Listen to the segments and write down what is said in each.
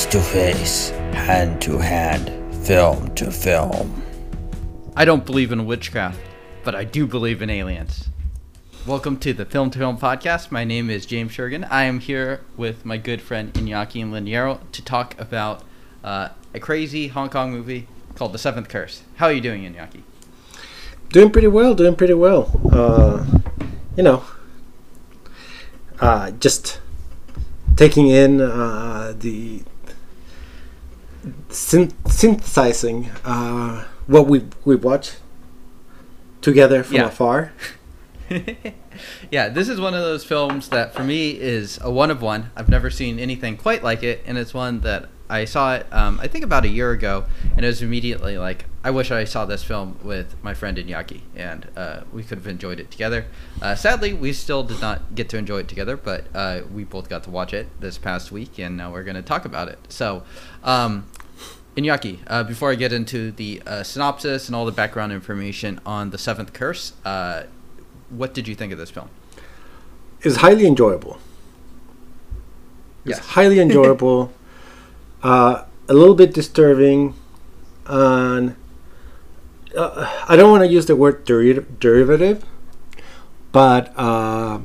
face to face, hand to hand, film to film. I don't believe in witchcraft, but I do believe in aliens. Welcome to the Film to Film podcast. My name is James Shergan. I am here with my good friend Iñaki and Liniero to talk about uh, a crazy Hong Kong movie called The Seventh Curse. How are you doing, Iñaki? Doing pretty well, doing pretty well. Uh, you know, uh, just taking in uh, the syn- synthesizing uh, what we we watch together from Yeah. afar. yeah, this is one of those films that for me is a one of one. I've never seen anything quite like it, and it's one that I saw it um, I think about a year ago, and it was immediately like I wish I saw this film with my friend Iñaki, and uh, we could have enjoyed it together. Uh, sadly, we still did not get to enjoy it together, but uh, we both got to watch it this past week, and now we're going to talk about it. So. Um, Iñaki, uh, before I get into the uh, synopsis and all the background information on the Seventh Curse, uh, what did you think of this film? It's highly enjoyable. It's Yes. highly enjoyable. uh, a little bit disturbing, and uh, I don't want to use the word deri- derivative, but uh,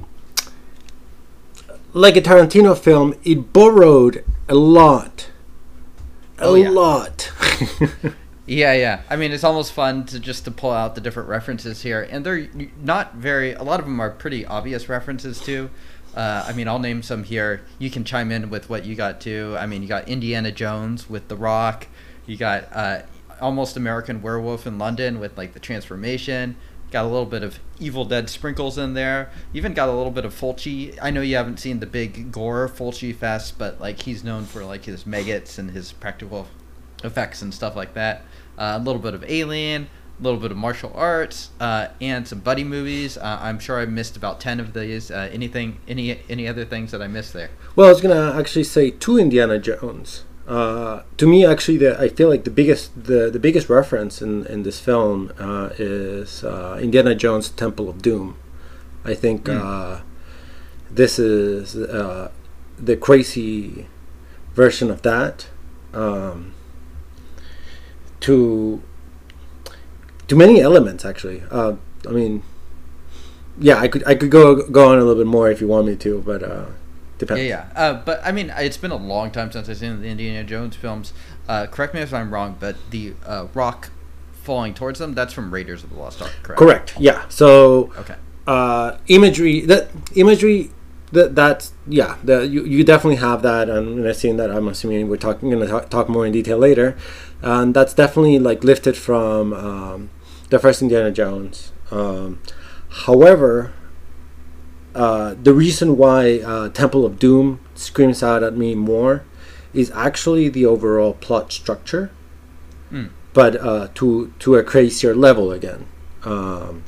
like a Tarantino film, it borrowed a lot, a Oh, yeah. lot. Yeah, yeah. I mean, it's almost fun to just to pull out the different references here, and they're not very. A lot of them are pretty obvious references too. Uh, I mean, I'll name some here. You can chime in with what you got too. I mean, you got Indiana Jones with The Rock. You got uh, almost American Werewolf in London with like the transformation. Got a little bit of Evil Dead sprinkles in there. Even got a little bit of Fulci. I know you haven't seen the big gore Fulci fest, but like he's known for like his maggots and his practical effects and stuff like that. Uh, a little bit of Alien, a little bit of martial arts, uh, and some buddy movies. Uh, I'm sure I missed about ten of these. Uh, anything, any, any other things that I missed there? Well, I was gonna actually say two Indiana Jones. Uh, to me, actually, the, I feel like the biggest the, the biggest reference in, in this film uh, is uh, Indiana Jones: Temple of Doom. I think Mm. uh, this is uh, the crazy version of that. Um, to to many elements, actually. Uh, I mean, yeah, I could I could go go on a little bit more if you want me to, but uh, depends. Yeah, yeah. Uh, but I mean, it's been a long time since I've seen the Indiana Jones films. Uh, correct me if I'm wrong, but the uh, rock falling towards them—that's from Raiders of the Lost Ark. Correct. Correct. Yeah. So Okay. uh, imagery that imagery that that's yeah the, you, you definitely have that and when I seen that I'm assuming we're talking going to talk, talk more in detail later and that's definitely like lifted from um, the first Indiana Jones um, however uh, the reason why uh, Temple of Doom screams out at me more is actually the overall plot structure Mm. but uh, to to a crazier level again um,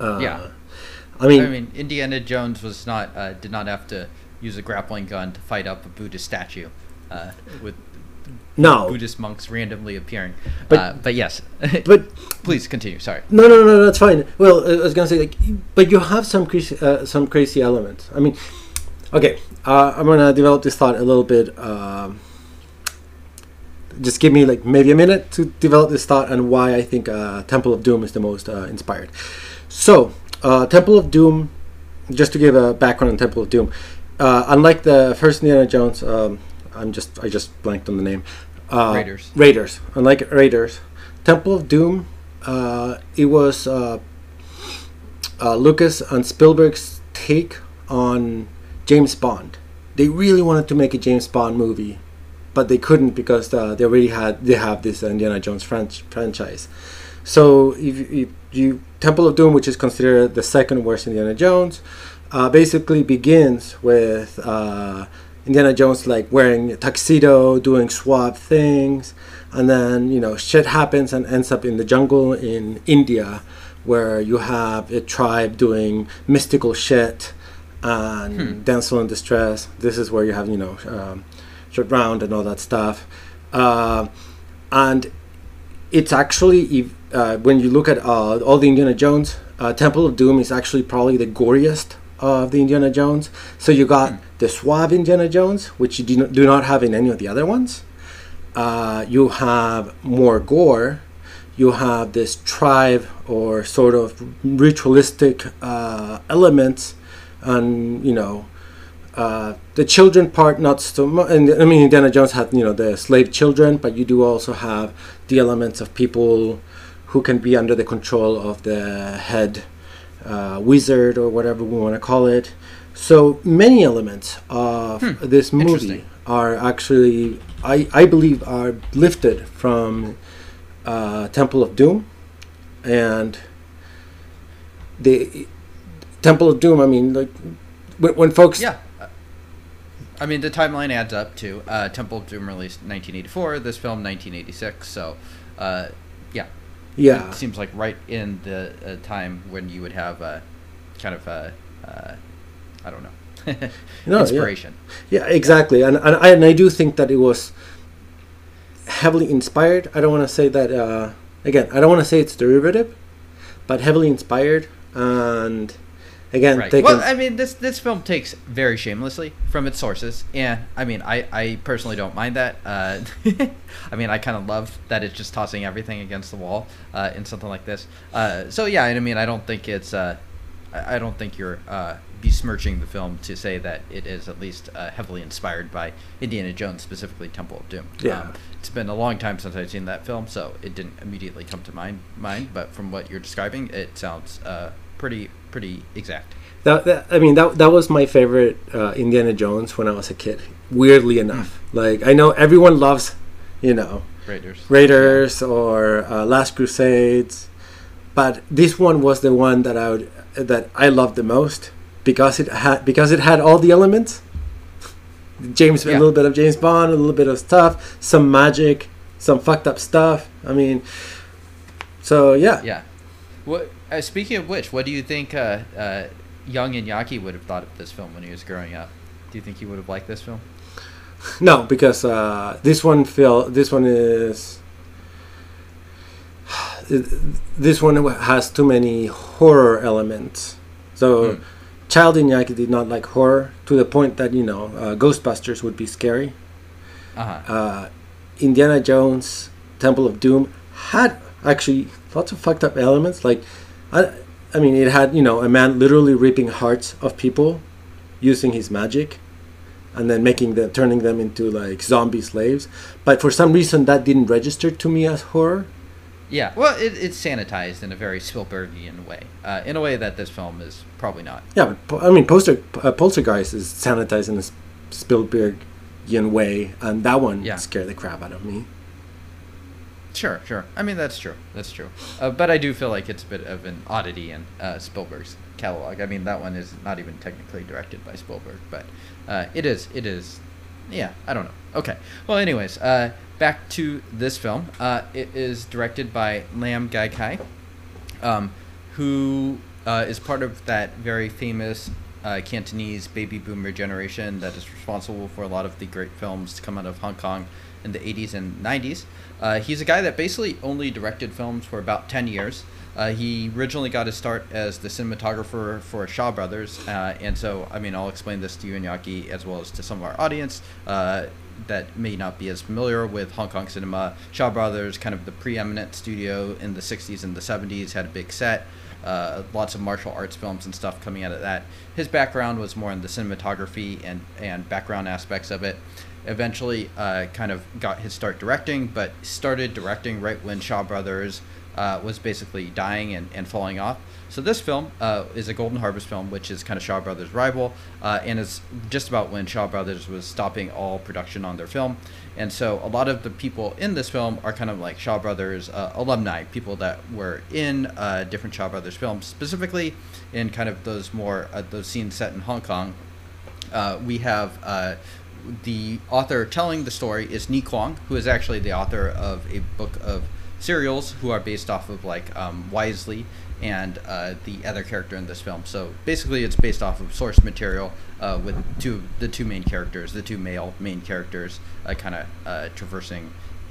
uh, Yeah. I mean, I mean, Indiana Jones was not uh, did not have to use a grappling gun to fight up a Buddhist statue, uh, with no, Buddhist monks randomly appearing. But- uh, but yes, but please continue. Sorry. no, no, no, that's fine. Well, I was gonna say like, but you have some crazy, uh, some crazy elements. I mean, okay, uh, I'm gonna develop this thought a little bit. Um, just give me like maybe a minute to develop this thought and why I think uh, Temple of Doom is the most uh, inspired. So, uh, Temple of Doom, just to give a background on Temple of Doom, uh, unlike the first Indiana Jones, um, I'm just I just blanked on the name. Uh, Raiders. Raiders. Unlike Raiders, Temple of Doom, uh, it was uh, uh, Lucas and Spielberg's take on James Bond. They really wanted to make a James Bond movie, but they couldn't because uh, they already had they have this Indiana Jones franch- franchise. So if, if you Temple of Doom, which is considered the second worst Indiana Jones, uh, basically begins with uh, Indiana Jones like wearing a tuxedo, doing swap things, and then you know shit happens and ends up in the jungle in India, where you have a tribe doing mystical shit, and damsel in distress. This is where you have you know um, short round and all that stuff, uh, and it's actually uh, when you look at uh, all the Indiana Jones, uh, Temple of Doom is actually probably the goriest of the Indiana Jones. So you got the suave Indiana Jones, which you do not, do not have in any of the other ones. Uh, you have more gore. You have this tribe or sort of ritualistic uh, elements, and you know, uh, the children part not so much. And I mean, Indiana Jones had you know the slave children, but you do also have the elements of people who can be under the control of the head uh, wizard or whatever we want to call it. So many elements of this movie are actually, I, I believe, are lifted from uh, Temple of Doom, and the Temple of Doom. I mean, like when, when folks Yeah. Uh, I mean, the timeline adds up to uh, Temple of Doom released 1984, this film 1986. So, uh, yeah, yeah it seems like right in the uh, time when you would have uh, kind of uh, uh, I don't know No, yeah. inspiration. Yeah, exactly, and and I, and I do think that it was heavily inspired. I don't want to say that uh, again. I don't want to say it's derivative, but heavily inspired, and again, Right. Well, I mean, this this film takes very shamelessly from its sources, and I mean, I, I personally don't mind that. Uh, I mean, I kind of love that it's just tossing everything against the wall uh, in something like this. Uh, so yeah, I mean, I don't think it's. Uh, I don't think you're uh, besmirching the film to say that it is at least uh, heavily inspired by Indiana Jones, specifically Temple of Doom. Yeah. Um, it's been a long time since I've seen that film, so it didn't immediately come to mind. Mind, but from what you're describing, it sounds uh, pretty pretty exact. That, that I mean that that was my favorite uh, Indiana Jones when I was a kid. Weirdly enough, like I know everyone loves, you know, Raiders. Raiders or uh, Last Crusades, but this one was the one that I would that I loved the most because it had because it had all the elements. James, a little bit of James Bond, a little bit of stuff, some magic, some fucked up stuff. I mean, so yeah, Yeah. What? Uh, speaking of which, what do you think uh, uh, young Iñaki would have thought of this film when he was growing up? Do you think he would have liked this film? No, because uh, this one feel this one is this one has too many horror elements. So, Hmm. Child Iñaki did not like horror to the point that you know uh, Ghostbusters would be scary. Uh-huh. Uh, Indiana Jones, Temple of Doom had actually lots of fucked up elements. Like, I, I mean, it had you know a man literally ripping hearts of people using his magic and then making them turning them into like zombie slaves but for some reason that didn't register to me as horror Yeah. Well, it, it's sanitized in a very Spielbergian way, uh, in a way that this film is probably not. yeah but po- i mean poster uh, poltergeist is sanitized in a spielbergian way and that one Yeah. scared the crap out of me Sure, sure. I mean, that's true. That's true. Uh, but I do feel like it's a bit of an oddity in uh, Spielberg's catalog. I mean, that one is not even technically directed by Spielberg, but uh, it is. It is. Yeah, I don't know. Okay. Well, anyways, uh, back to this film. Uh, it is directed by Lam Ngai Kai, um, who uh, is part of that very famous uh, Cantonese baby boomer generation that is responsible for a lot of the great films to come out of Hong Kong in the 80s and 90s. Uh, he's a guy that basically only directed films for about 10 years. Uh, he originally got his start as the cinematographer for Shaw Brothers, uh, and so I mean I'll explain this to you, Iñaki, as well as to some of our audience uh, that may not be as familiar with Hong Kong cinema. Shaw Brothers, kind of the preeminent studio in the 60s and the 70s, had a big set uh, lots of martial arts films and stuff coming out of that. His background was more in the cinematography and, and background aspects of it. Eventually, uh, kind of got his start directing, but started directing right when Shaw Brothers uh, was basically dying and, and falling off. So this film uh, is a Golden Harvest film, which is kind of Shaw Brothers' rival, uh, and is just about when Shaw Brothers was stopping all production on their film. And so a lot of the people in this film are kind of like Shaw Brothers uh, alumni, people that were in uh, different Shaw Brothers films, specifically in kind of those more those scenes set in Hong Kong. We have the author telling the story is Ni Kuang, who is actually the author of a book of serials who are based off of like um, Wisely and uh, the other character in this film. So basically, it's based off of source material uh, with two the two main characters, the two male main characters, uh, kind of uh, traversing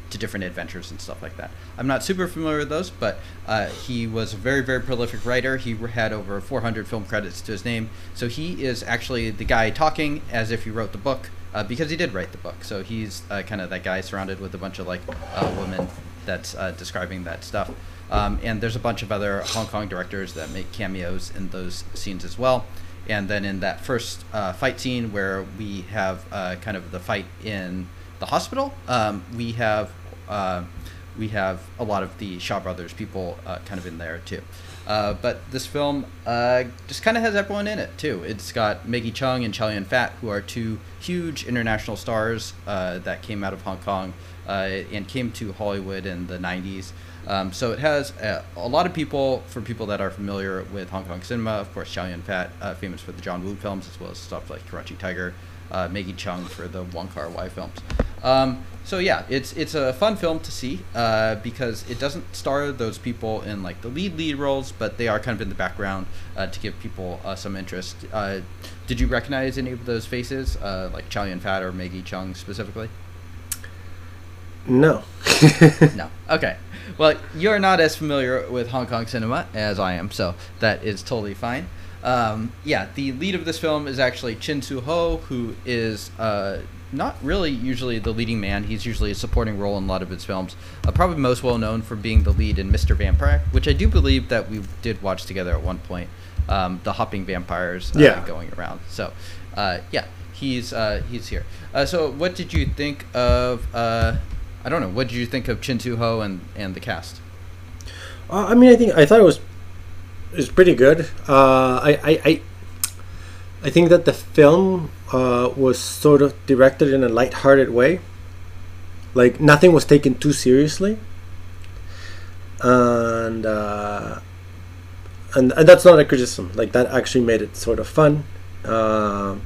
to different adventures and stuff like that. I'm not super familiar with those, but uh, he was a very, very prolific writer. He had over 400 film credits to his name. So he is actually the guy talking as if he wrote the book uh, because he did write the book. So he's uh, kind of that guy surrounded with a bunch of like uh, women that's uh, describing that stuff. Um, and there's a bunch of other Hong Kong directors that make cameos in those scenes as well. And then in that first uh, fight scene where we have uh, kind of the fight in the hospital, um, we have we have a lot of the Shaw Brothers people kind of in there too. Uh, but this film uh, just kind of has everyone in it too. It's got Maggie Cheung and Chow Yun Fat, who are two huge international stars that came out of Hong Kong and came to Hollywood in the 90s. Um, so it has a, a, lot of people, for people that are familiar with Hong Kong cinema, of course, Chow Yun Fat, uh, famous for the John Woo films, as well as stuff like Crouching Tiger, uh, Maggie Cheung for the Wong Kar Wai films. Um, so yeah, it's it's a fun film to see uh, because it doesn't star those people in like the lead lead roles, but they are kind of in the background uh, to give people uh, some interest. Uh, did you recognize any of those faces, like Chow Yun Fat or Maggie Cheung specifically? No. no. Okay. Well, you're not as familiar with Hong Kong cinema as I am, so that is totally fine. Um, yeah, the lead of this film is actually Chin Siu Ho, who is uh, not really usually the leading man. He's usually a supporting role in a lot of his films. Uh, probably most well known for being the lead in Mr. Vampire, which I do believe that we did watch together at one point. Um, the hopping vampires uh, yeah. going around. So, uh, yeah, he's uh, he's here. Uh, so, what did you think of I don't know. What did you think of Chin Siu Ho and and the cast? Uh, I mean, I think I thought it was was pretty good. Uh, I, I, I I think that the film uh, was sort of directed in a light-hearted way. Like nothing was taken too seriously, and uh, and and that's not a criticism. Like that actually made it sort of fun. Uh,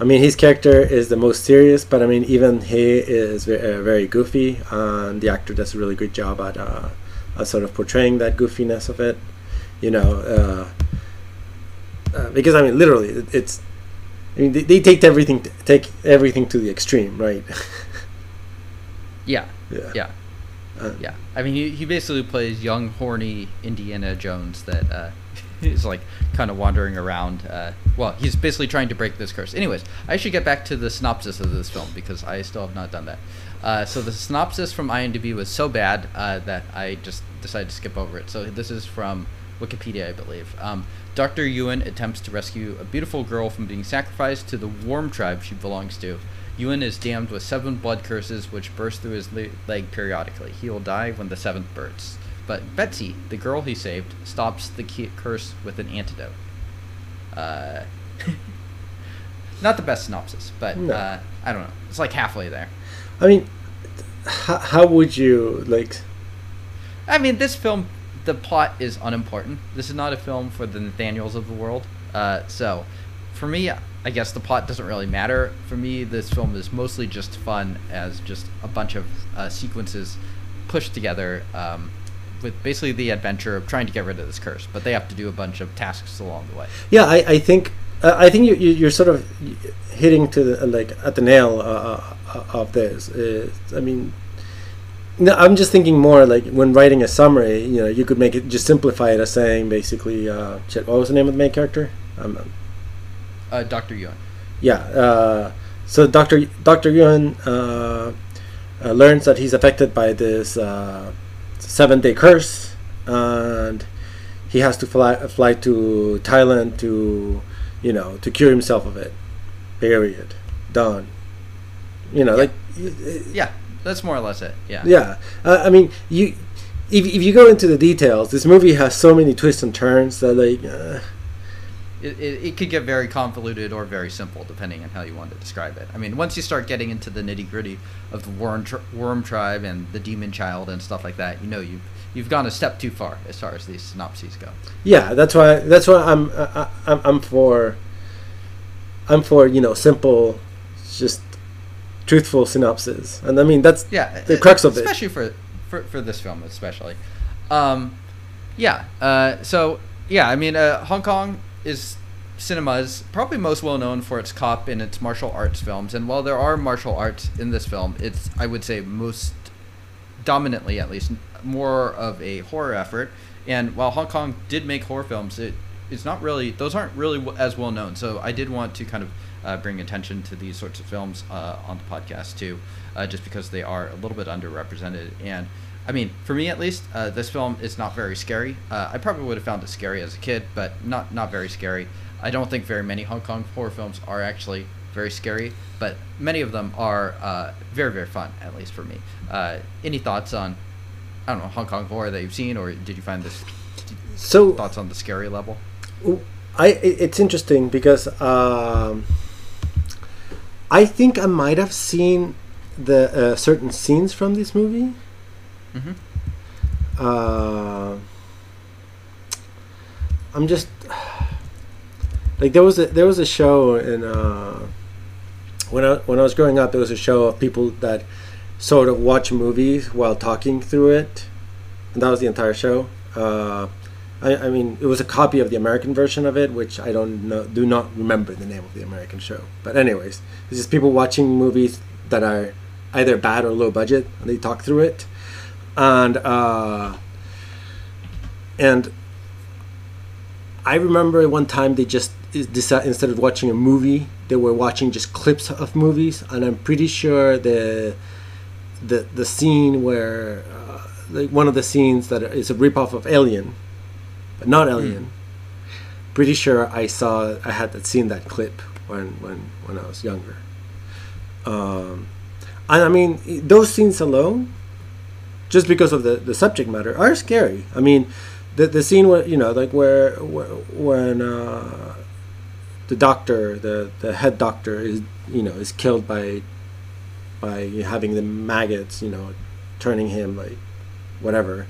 I mean, his character is the most serious, but I mean, even he is very, uh, very goofy, and the actor does a really good job at, uh, at sort of portraying that goofiness of it. You know, uh, uh because I mean, literally, it's. I mean, they, they take everything take everything to the extreme, right? yeah. Yeah. Yeah. Uh, yeah. I mean, he, he basically plays young, horny Indiana Jones that uh, he's like kind of wandering around. Uh, well, he's basically trying to break this curse. Anyways, I should get back to the synopsis of this film because I still have not done that. Uh, so the synopsis from IMDb was so bad uh, that I just decided to skip over it. So this is from Wikipedia, I believe. Um, Dr. Yuan attempts to rescue a beautiful girl from being sacrificed to the worm tribe she belongs to. Yuan is damned with seven blood curses which burst through his leg periodically. He will die when the seventh bursts. But Betsy, the girl he saved, stops the curse with an antidote. Uh, not the best synopsis, but no. uh, I don't know. It's like halfway there. I mean, how, how would you like? I mean, this film, the plot is unimportant. This is not a film for the Nathaniels of the world. Uh, so, for me, I guess the plot doesn't really matter. For me, this film is mostly just fun as just a bunch of uh, sequences pushed together. Um, with basically the adventure of trying to get rid of this curse, but they have to do a bunch of tasks along the way. Yeah, I, I think uh, I think you, you are sort of hitting to the, like at the nail uh, uh, of this. I mean, no, I'm just thinking more like when writing a summary, you know, you could make it just simplify it as saying basically, uh, shit, what was the name of the main character? Um, uh, Doctor Yuan. Yeah. Uh, so Doctor Doctor Yuan uh, uh, learns that he's affected by this uh, seven day curse, and he has to fly fly to Thailand to, you know, to cure himself of it. Period. Done. You know, yeah. like. Yeah, that's more or less it. Yeah. Yeah, uh, I mean, you. If, if you go into the details, this movie has so many twists and turns that like. Uh, it, it, it, could get very convoluted or very simple depending on how you want to describe it. I mean, once you start getting into the nitty gritty of the worm, tri- worm tribe and the demon child and stuff like that, you know you've you've gone a step too far as far as these synopses go. Yeah, that's why that's why I'm I, I'm I'm for I'm for you know simple, just truthful synopses, and I mean that's yeah the crux of especially it, especially for, for for this film especially. Um, yeah. Uh, so yeah, I mean, uh, Hong Kong is cinemas probably most well known for its cop and its martial arts films. And while there are martial arts in this film, it's I would say most dominantly at least more of a horror effort. And while Hong Kong did make horror films, it it's not really those aren't really as well known. So I did want to kind of uh, bring attention to these sorts of films uh, on the podcast too, uh, just because they are a little bit underrepresented. And I mean, for me at least, uh, this film is not very scary. Uh, I probably would have found it scary as a kid, but not not very scary. I don't think very many Hong Kong horror films are actually very scary, but many of them are uh, very very fun, at least for me. any thoughts on I don't know Hong Kong horror that you've seen, or did you find this? So thoughts on the scary level? I it's interesting because um, I think I might have seen the uh, certain scenes from this movie. Mm-hmm. Uh, I'm just like there was a there was a show in uh, when I when I was growing up there was a show of people that sort of watch movies while talking through it, and that was the entire show. Uh, I, I mean, it was a copy of the American version of it, which I don't know, do not remember the name of the American show. But anyways, it's just people watching movies that are either bad or low budget, and they talk through it, and uh, and I remember one time they just decided instead of watching a movie, they were watching just clips of movies, and I'm pretty sure the the the scene where uh, like one of the scenes that is a ripoff of Alien but not. Alien. Mm. Pretty sure I saw I had seen that clip when when when I was younger. Um, and I mean those scenes alone, just because of the the subject matter, are scary. I mean, the the scene where you know like where, where when uh, the doctor the the head doctor is you know is killed by by having the maggots you know turning him like whatever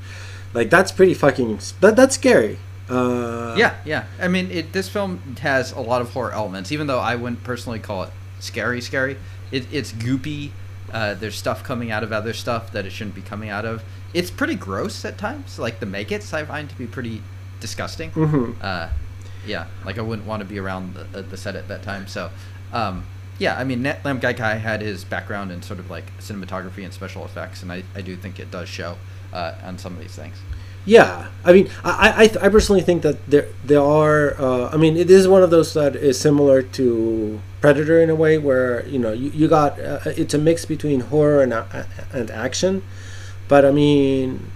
like that's pretty fucking. That that's scary. Uh, yeah, yeah. I mean, it, this film has a lot of horror elements, even though I wouldn't personally call it scary. Scary. It, it's goopy. Uh, there's stuff coming out of other stuff that it shouldn't be coming out of. It's pretty gross at times. Like the maggots, I find to be pretty disgusting. Mm-hmm. Uh, yeah, like I wouldn't want to be around the, the set at that time. So, um, yeah, I mean, Lam Ngai Kai had his background in sort of like cinematography and special effects, and I, I do think it does show uh, on some of these things. Yeah, I mean, I, I, I personally think that there there are. Uh, I mean, it is one of those that is similar to Predator in a way, where you know you, you got uh, it's a mix between horror and uh, and action, but I mean,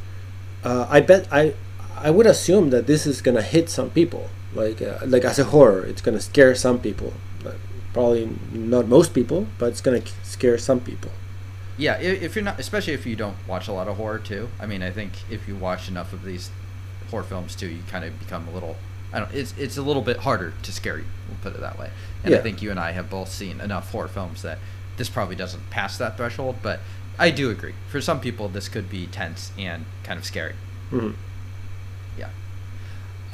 uh, I bet I I would assume that this is gonna hit some people, like uh, like as a horror, it's gonna scare some people, probably not most people, but it's gonna scare some people yeah, if you're not, especially if you don't watch a lot of horror too. I mean, I think if you watch enough of these horror films too, you kind of become a little. I don't. It's it's a little bit harder to scare you. We'll put it that way. And yeah. I think you and I have both seen enough horror films that this probably doesn't pass that threshold. But I do agree. For some people, this could be tense and kind of scary. Mm-hmm. Yeah.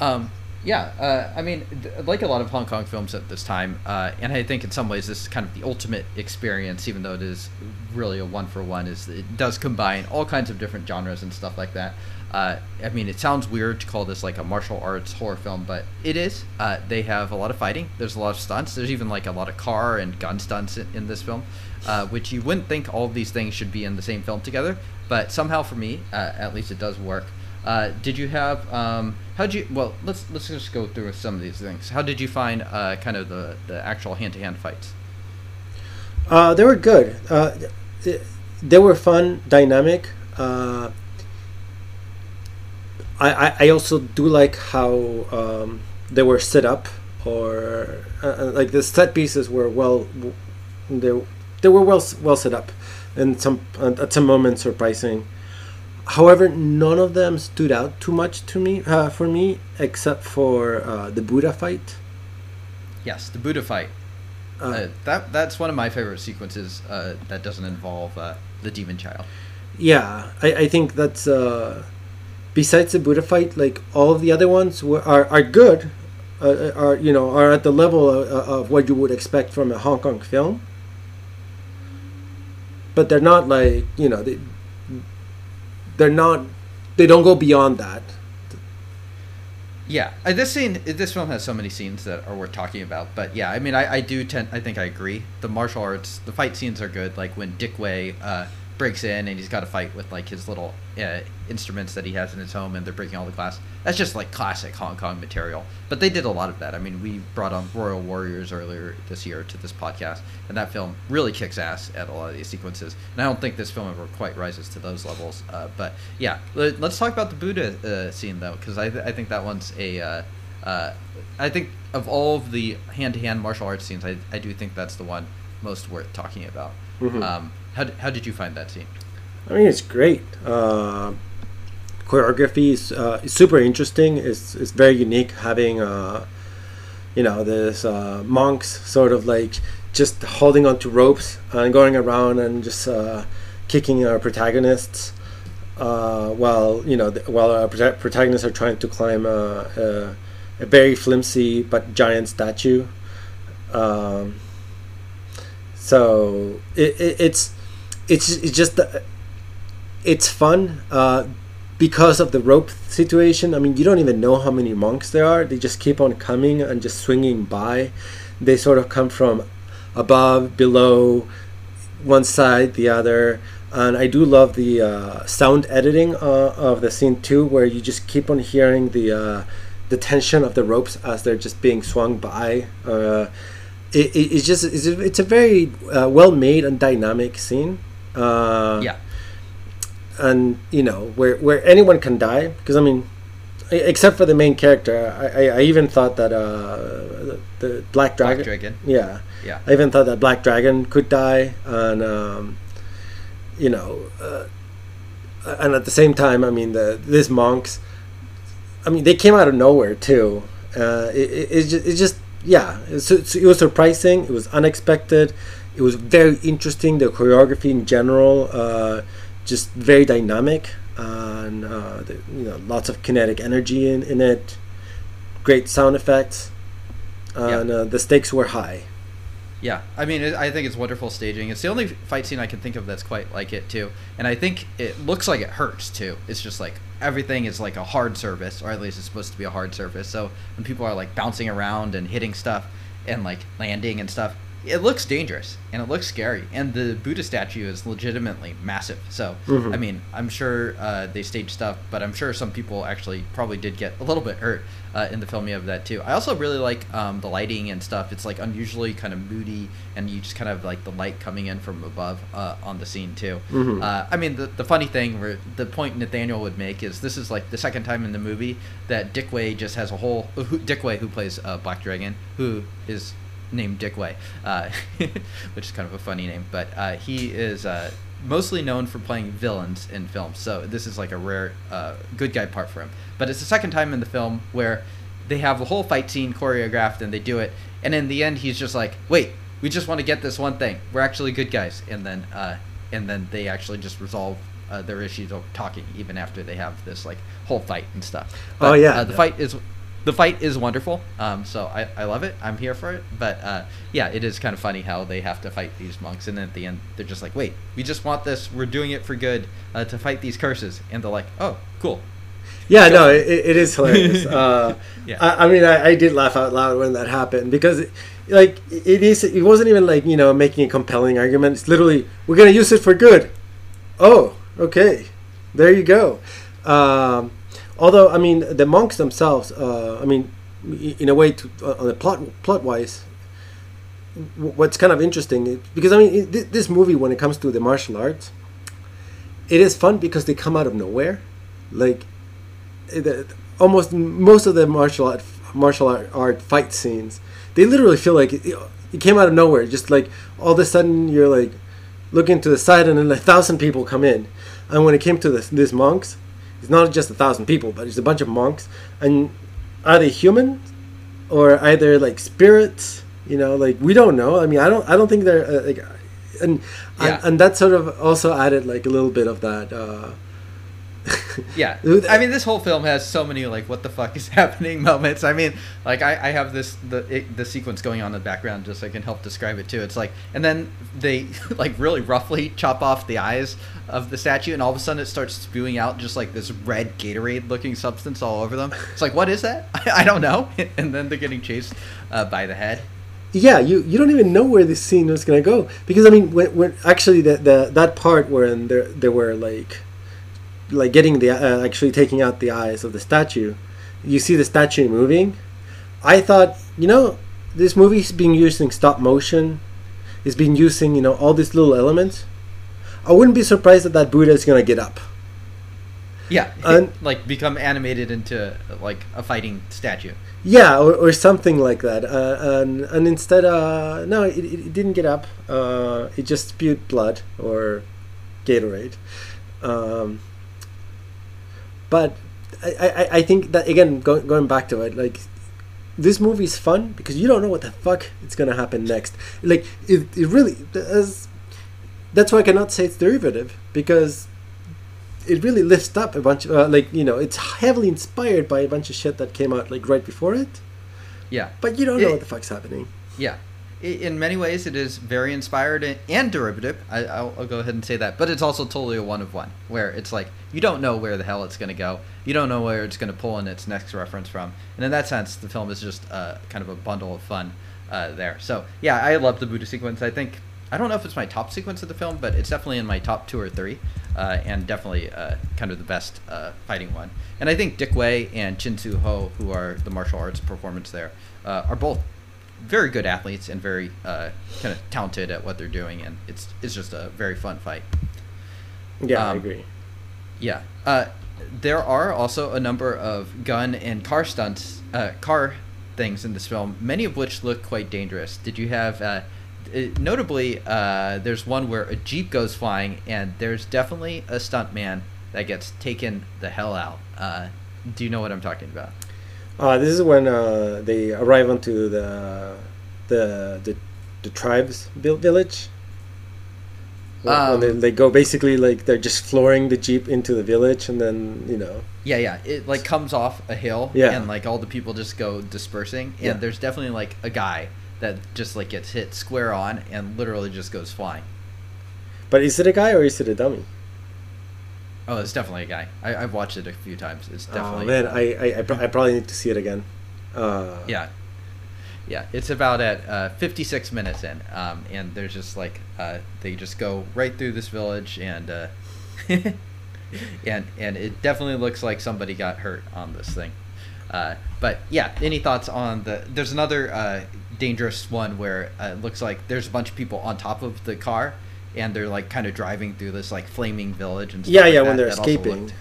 Um, yeah, uh, I mean, th- like a lot of Hong Kong films at this time, uh, and I think in some ways this is kind of the ultimate experience, even though it is really a one for one. Is it does combine all kinds of different genres and stuff like that. Uh, I mean, it sounds weird to call this like a martial arts horror film, but it is. Uh, they have a lot of fighting. There's a lot of stunts. There's even like a lot of car and gun stunts in, in this film, uh, which you wouldn't think all these things should be in the same film together, but somehow for me, uh, at least, it does work. Uh, did you have um, how did you well let's let's just go through some of these things. How did you find uh, kind of the, the actual hand to hand fights? Uh, they were good. Uh, they were fun, dynamic. Uh, I, I also do like how um, they were set up, or uh, like the set pieces were well, they they were well well set up, and some at some moments surprising. However, none of them stood out too much to me uh, for me, except for uh, the Buddha fight. Yes, the Buddha fight. Uh, uh that that's one of my favorite sequences uh, that doesn't involve uh, the demon child. Yeah, I, I think that's besides the Buddha fight, like all of the other ones were, are are good, are you know are at the level of, of what you would expect from a Hong Kong film. But they're not like you know they they're not they don't go beyond that. Yeah this scene this film has so many scenes that are worth talking about but yeah i mean i, I do tend i think i agree. The martial arts the fight scenes are good like when dick wei uh, breaks in and he's got to fight with like his little uh, instruments that he has in his home, and they're breaking all the glass. That's just like classic Hong Kong material. But they did a lot of that. I mean, we brought on Royal Warriors earlier this year to this podcast, and that film really kicks ass at a lot of these sequences. And I don't think this film ever quite rises to those levels. Uh, but yeah, let, us talk about the Buddha uh, scene though, because I, th- I think that one's a uh, uh, I think of all of the hand-to-hand martial arts scenes, I, I do think that's the one most worth talking about. Mm-hmm. Um, how, how did you find that scene? I mean, it's great. Uh, choreography is, uh, super interesting. It's, it's very unique having, uh, you know, this uh, monks sort of like just holding onto ropes and going around and just uh, kicking our protagonists. Uh, while you know, while our protagonists are trying to climb a, a very flimsy but giant statue. Um, so it, it, it's it's it's just it's fun uh, because of the rope situation. I mean, you don't even know how many monks there are. They just keep on coming and just swinging by. They sort of come from above, below, one side, the other. And I do love the uh, sound editing uh, of the scene too, where you just keep on hearing the uh, the tension of the ropes as they're just being swung by. Uh, it, it, it's just it's a, it's a very uh, well made and dynamic scene. Uh, yeah. And you know where where anyone can die because I mean, except for the main character, I, I, I even thought that uh, the, the Black Dragon. Black Dragon. Yeah. Yeah. I even thought that Black Dragon could die, and um, you know, uh, and at the same time, I mean, the these monks I mean, they came out of nowhere too. Uh, it, it, it, just, it just yeah, it it was surprising. It was unexpected. It was very interesting. The choreography in general, uh, just very dynamic, and uh, the, you know, lots of kinetic energy in, in it. Great sound effects, and yeah. Uh, the stakes were high. Yeah, I mean, it, I think it's wonderful staging. It's the only fight scene I can think of that's quite like it too, and I think it looks like it hurts too. It's just like everything is like a hard surface, or at least it's supposed to be a hard surface. So when people are like bouncing around and hitting stuff and like landing and stuff, it looks dangerous and it looks scary. And the Buddha statue is legitimately massive. So mm-hmm. I mean, I'm sure uh, they staged stuff, but I'm sure some people actually probably did get a little bit hurt uh, in the filming of that too. I also really like um, the lighting and stuff. It's like unusually kind of moody, and you just kind of like the light coming in from above uh, on the scene too. Mm-hmm. Uh, I mean, the, the funny thing, where the point Nathaniel would make is this is like the second time in the movie that Dick Wei just has a whole who, Dick Wei who plays uh, Black Dragon, who is named Dick Wei, uh, which is kind of a funny name, but uh, he is mostly known for playing villains in films. So this is like a rare uh, good guy part for him. But it's the second time in the film where they have a whole fight scene choreographed and they do it, and in the end he's just like, "Wait, we just want to get this one thing. We're actually good guys." And then uh, and then they actually just resolve uh, their issues of talking even after they have this like whole fight and stuff. Oh, but, oh yeah, uh, the fight is the fight is wonderful. Um, so I, I love it. I'm here for it. But uh, yeah, it is kind of funny how they have to fight these monks, and then at the end they're just like, "Wait, we just want this. We're doing it for good uh, to fight these curses." And they're like, "Oh, cool." Yeah, no, it, it is hilarious. uh, yeah. I, I mean, I, I, did laugh out loud when that happened because, it, like, it is. It wasn't even like you know making a compelling argument. It's literally we're gonna use it for good. Oh, okay, there you go. Um, although I mean the monks themselves, uh, I mean, in a way, to, uh, on the plot plot wise, what's kind of interesting because I mean this movie when it comes to the martial arts, it is fun because they come out of nowhere, like the, almost most of the martial art martial art, art fight scenes, they literally feel like it, it came out of nowhere. Just like all of a sudden you're like looking to the side and then a thousand people come in, and when it came to this, these monks it's not just a thousand people, but it's a bunch of monks. And are they human, or either like spirits? You know, like we don't know. I mean, I don't. I don't think they're uh, like, and, yeah. and and that sort of also added like a little bit of that. Uh, yeah, I mean, this whole film has so many like "what the fuck is happening" moments. I mean, like I, I have this the it, the sequence going on in the background just so I can help describe it too. It's like, and then they like really roughly chop off the eyes of the statue, and all of a sudden it starts spewing out just like this red Gatorade looking substance all over them. It's like, what is that? I, I don't know. And then they're getting chased uh, by the head. yeah, you, you don't even know where this scene is gonna go because I mean when, when actually the, the that part when they there were like like getting the uh, actually taking out the eyes of the statue, you see the statue moving. I thought you know this movie's being using stop motion, it's been using you know all these little elements. I wouldn't be surprised that that Buddha is gonna get up. Yeah, And- like become animated into like a fighting statue. Yeah, or, or something like that. Uh, and and instead, uh, no, it, it it didn't get up. Uh, it just spewed blood or Gatorade. Um, but I, I, I think that again, go, going back to it, like this movie is fun because you don't know what the fuck is gonna happen next. Like it, it really is. That's why I cannot say it's derivative because it really lifts up a bunch of uh, like you know it's heavily inspired by a bunch of shit that came out like right before it Yeah, but you don't know what the fuck's happening yeah. In many ways, it is very inspired and- derivative. I, I'll, I'll go ahead and say that. But it's also totally a one of one, where it's like you don't know where the hell it's going to go. You don't know where it's going to pull in its next reference from. And in that sense, the film is just uh, kind of a bundle of fun uh, there. So yeah, I love the Buddha sequence. I think I don't know if it's my top sequence of the film, but it's definitely in my top two or three, uh, and definitely uh, kind of the best uh, fighting one. And I think Dick Wei and Chin Siu Ho, who are the martial arts performance there, uh, are both very good athletes and very uh, kind of talented at what they're doing, and it's it's just a very fun fight. yeah i Um, agree Yeah. Uh, there are also a number of gun and car stunts, uh, car things in this film, many of which look quite dangerous. Did you have, uh, uh, notably, uh, there's one where a jeep goes flying, and there's definitely a stunt man that gets taken the hell out. Uh, do you know what I'm talking about? Uh, this is when uh, they arrive onto the the the, the tribes vil- village when they, Um, they go basically like they're just flooring the jeep into the village and then you know Yeah, yeah. It like comes off a hill, Yeah. and like all the people just go dispersing, and Yeah. there's definitely like a guy that just like gets hit square on and literally just goes flying. but is it a guy or is it a dummy Oh, it's definitely a guy. I, I've watched it a few times. It's definitely. oh man I I, I, pro- I probably need to see it again uh, Yeah. Yeah, it's about at uh, 56 minutes in, um, and there's just like uh, they just go right through this village, and uh, and and it definitely looks like somebody got hurt on this thing. Uh, but yeah, any thoughts on the? There's another uh, dangerous one where uh, it looks like there's a bunch of people on top of the car, and they're like kind of driving through this like flaming village and stuff yeah like yeah that. when they're escaping looked-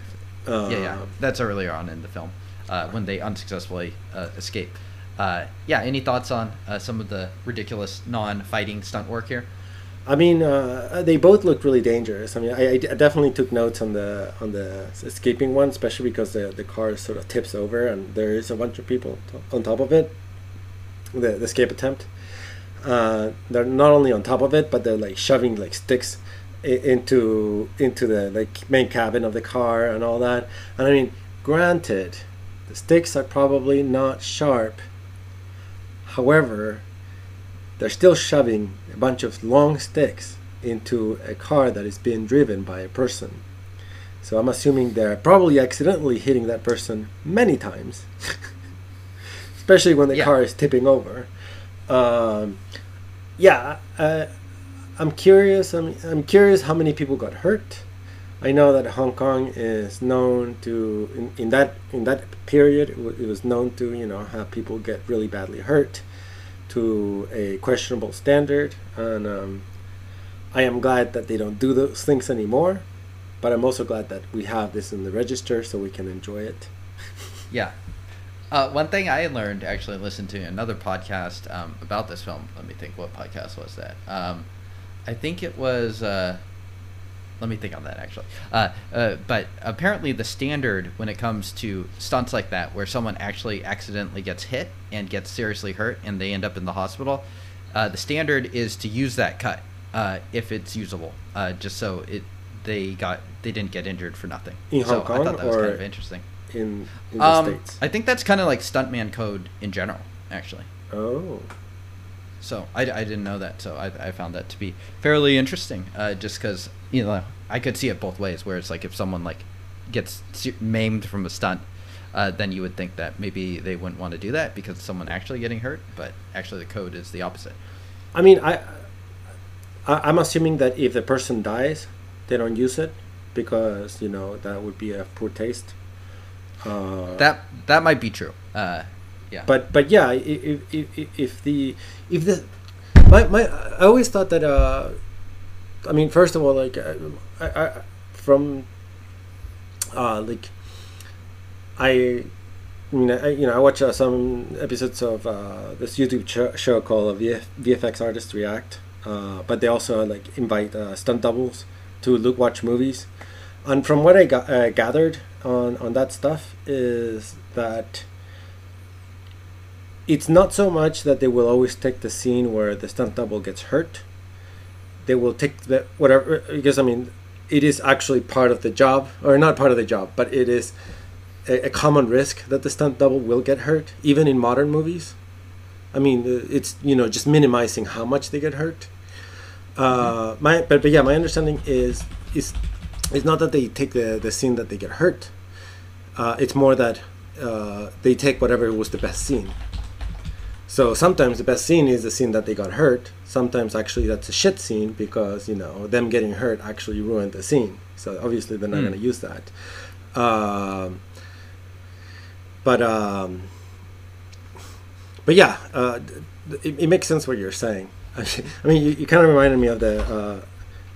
uh, yeah, yeah. That's earlier on in the film uh, when they unsuccessfully uh, escape. Uh, yeah. Any thoughts on uh, some of the ridiculous non-fighting stunt work here? I mean, uh, they both look really dangerous. I mean, I definitely took notes on the on the escaping one, especially because the the car sort of tips over and there is a bunch of people on top of it. The, the escape attempt. Uh, they're not only on top of it, but they're like shoving like sticks into into the like main cabin of the car and all that. And I mean, granted, the sticks are probably not sharp. However, they're still shoving a bunch of long sticks into a car that is being driven by a person. So I'm assuming they're probably accidentally hitting that person many times, especially when the Yeah. car is tipping over. Um, yeah, uh, I'm curious. I'm, I'm curious how many people got hurt. I know that Hong Kong is known to in, in that in that period it, wa- it was known to you know have people get really badly hurt to a questionable standard and um, I am glad that they don't do those things anymore but I'm also glad that we have this in the register so we can enjoy it Yeah. Uh, one thing I learned actually listened to another podcast um, about this film. Let me think. What podcast was that? Um, I think it was. Uh, let me think on that actually. Uh, uh, but apparently, the standard when it comes to stunts like that, where someone actually accidentally gets hit and gets seriously hurt, and they end up in the hospital, uh, the standard is to use that cut uh, if it's usable, uh, just so it they got they didn't get injured for nothing. In so Hong Kong I thought that was kind of interesting. In, in the Um, states I think that's kind of like stuntman code in general, actually. oh So I, I didn't know that, so I, I found that to be fairly interesting. Uh, just because you know I could see it both ways, where it's like if someone like gets maimed from a stunt, uh, then you would think that maybe they wouldn't want to do that because someone actually getting hurt. But actually, the code is the opposite. I mean, I, I I'm assuming that if the person dies, they don't use it because you know that would be a poor taste. Uh, That that might be true. Uh, yeah. but but yeah, if, if, if, if the if the my, my I always thought that uh, I mean first of all like uh, I, I from uh like I I mean I you know I watch uh, some episodes of uh, this YouTube ch- show called VF- VFX Artists React, uh, but they also like invite uh, stunt doubles to look watch movies, and from what I got uh, gathered on on that stuff is that it's not so much that they will always take the scene where the stunt double gets hurt. They will take the whatever because I mean it is actually part of the job or not part of the job, but it is a, a common risk that the stunt double will get hurt even in modern movies. I mean uh, it's you know just minimizing how much they get hurt. Uh, my but, but yeah, my understanding is is it's not that they take the the scene that they get hurt. Uh, it's more that uh, they take whatever was the best scene. So sometimes the best scene is the scene that they got hurt. Sometimes actually that's a shit scene because you know them getting hurt actually ruined the scene. So obviously they're not Mm. going to use that. Um, but um, but yeah, uh, it, it makes sense what you're saying. I mean, you, you kind of reminded me of the. Uh,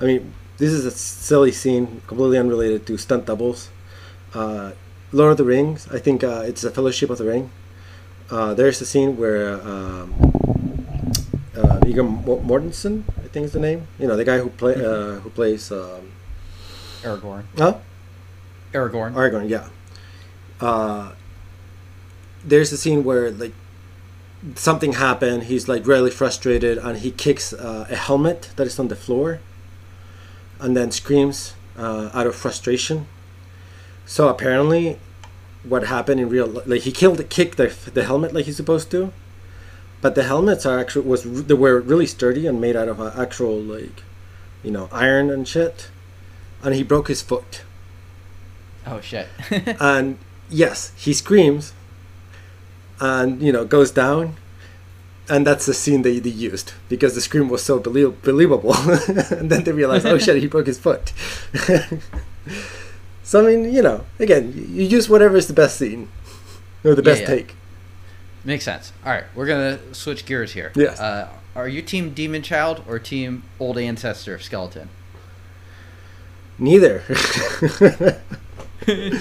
I mean, this is a silly scene, completely unrelated to stunt doubles. Uh, Lord of the Rings. I think uh, it's a Fellowship of the Ring. Uh, there's a scene where um, uh, Viggo Mortensen, I think is the name. You know, the guy who play uh, who plays. Um, Aragorn. huh? Aragorn. Aragorn, yeah. Uh, there's a scene where like something happened. He's like really frustrated, and he kicks uh, a helmet that is on the floor, and then screams uh, out of frustration. So apparently, what happened in real like he killed kicked the the helmet like he's supposed to, but the helmets are actually was they were really sturdy and made out of uh, actual like, you know, iron and shit, and he broke his foot oh shit. and yes, he screams, and you know goes down, and that's the scene they, they used because the scream was so belie- believable. and then they realized, oh shit, he broke his foot. so I mean, you know, again, you use whatever is the best scene or the Yeah, best yeah. take. Makes sense. All right, we're gonna switch gears here. Yes. Uh, are you team Demon Child or team Old Ancestor of Skeleton? Neither.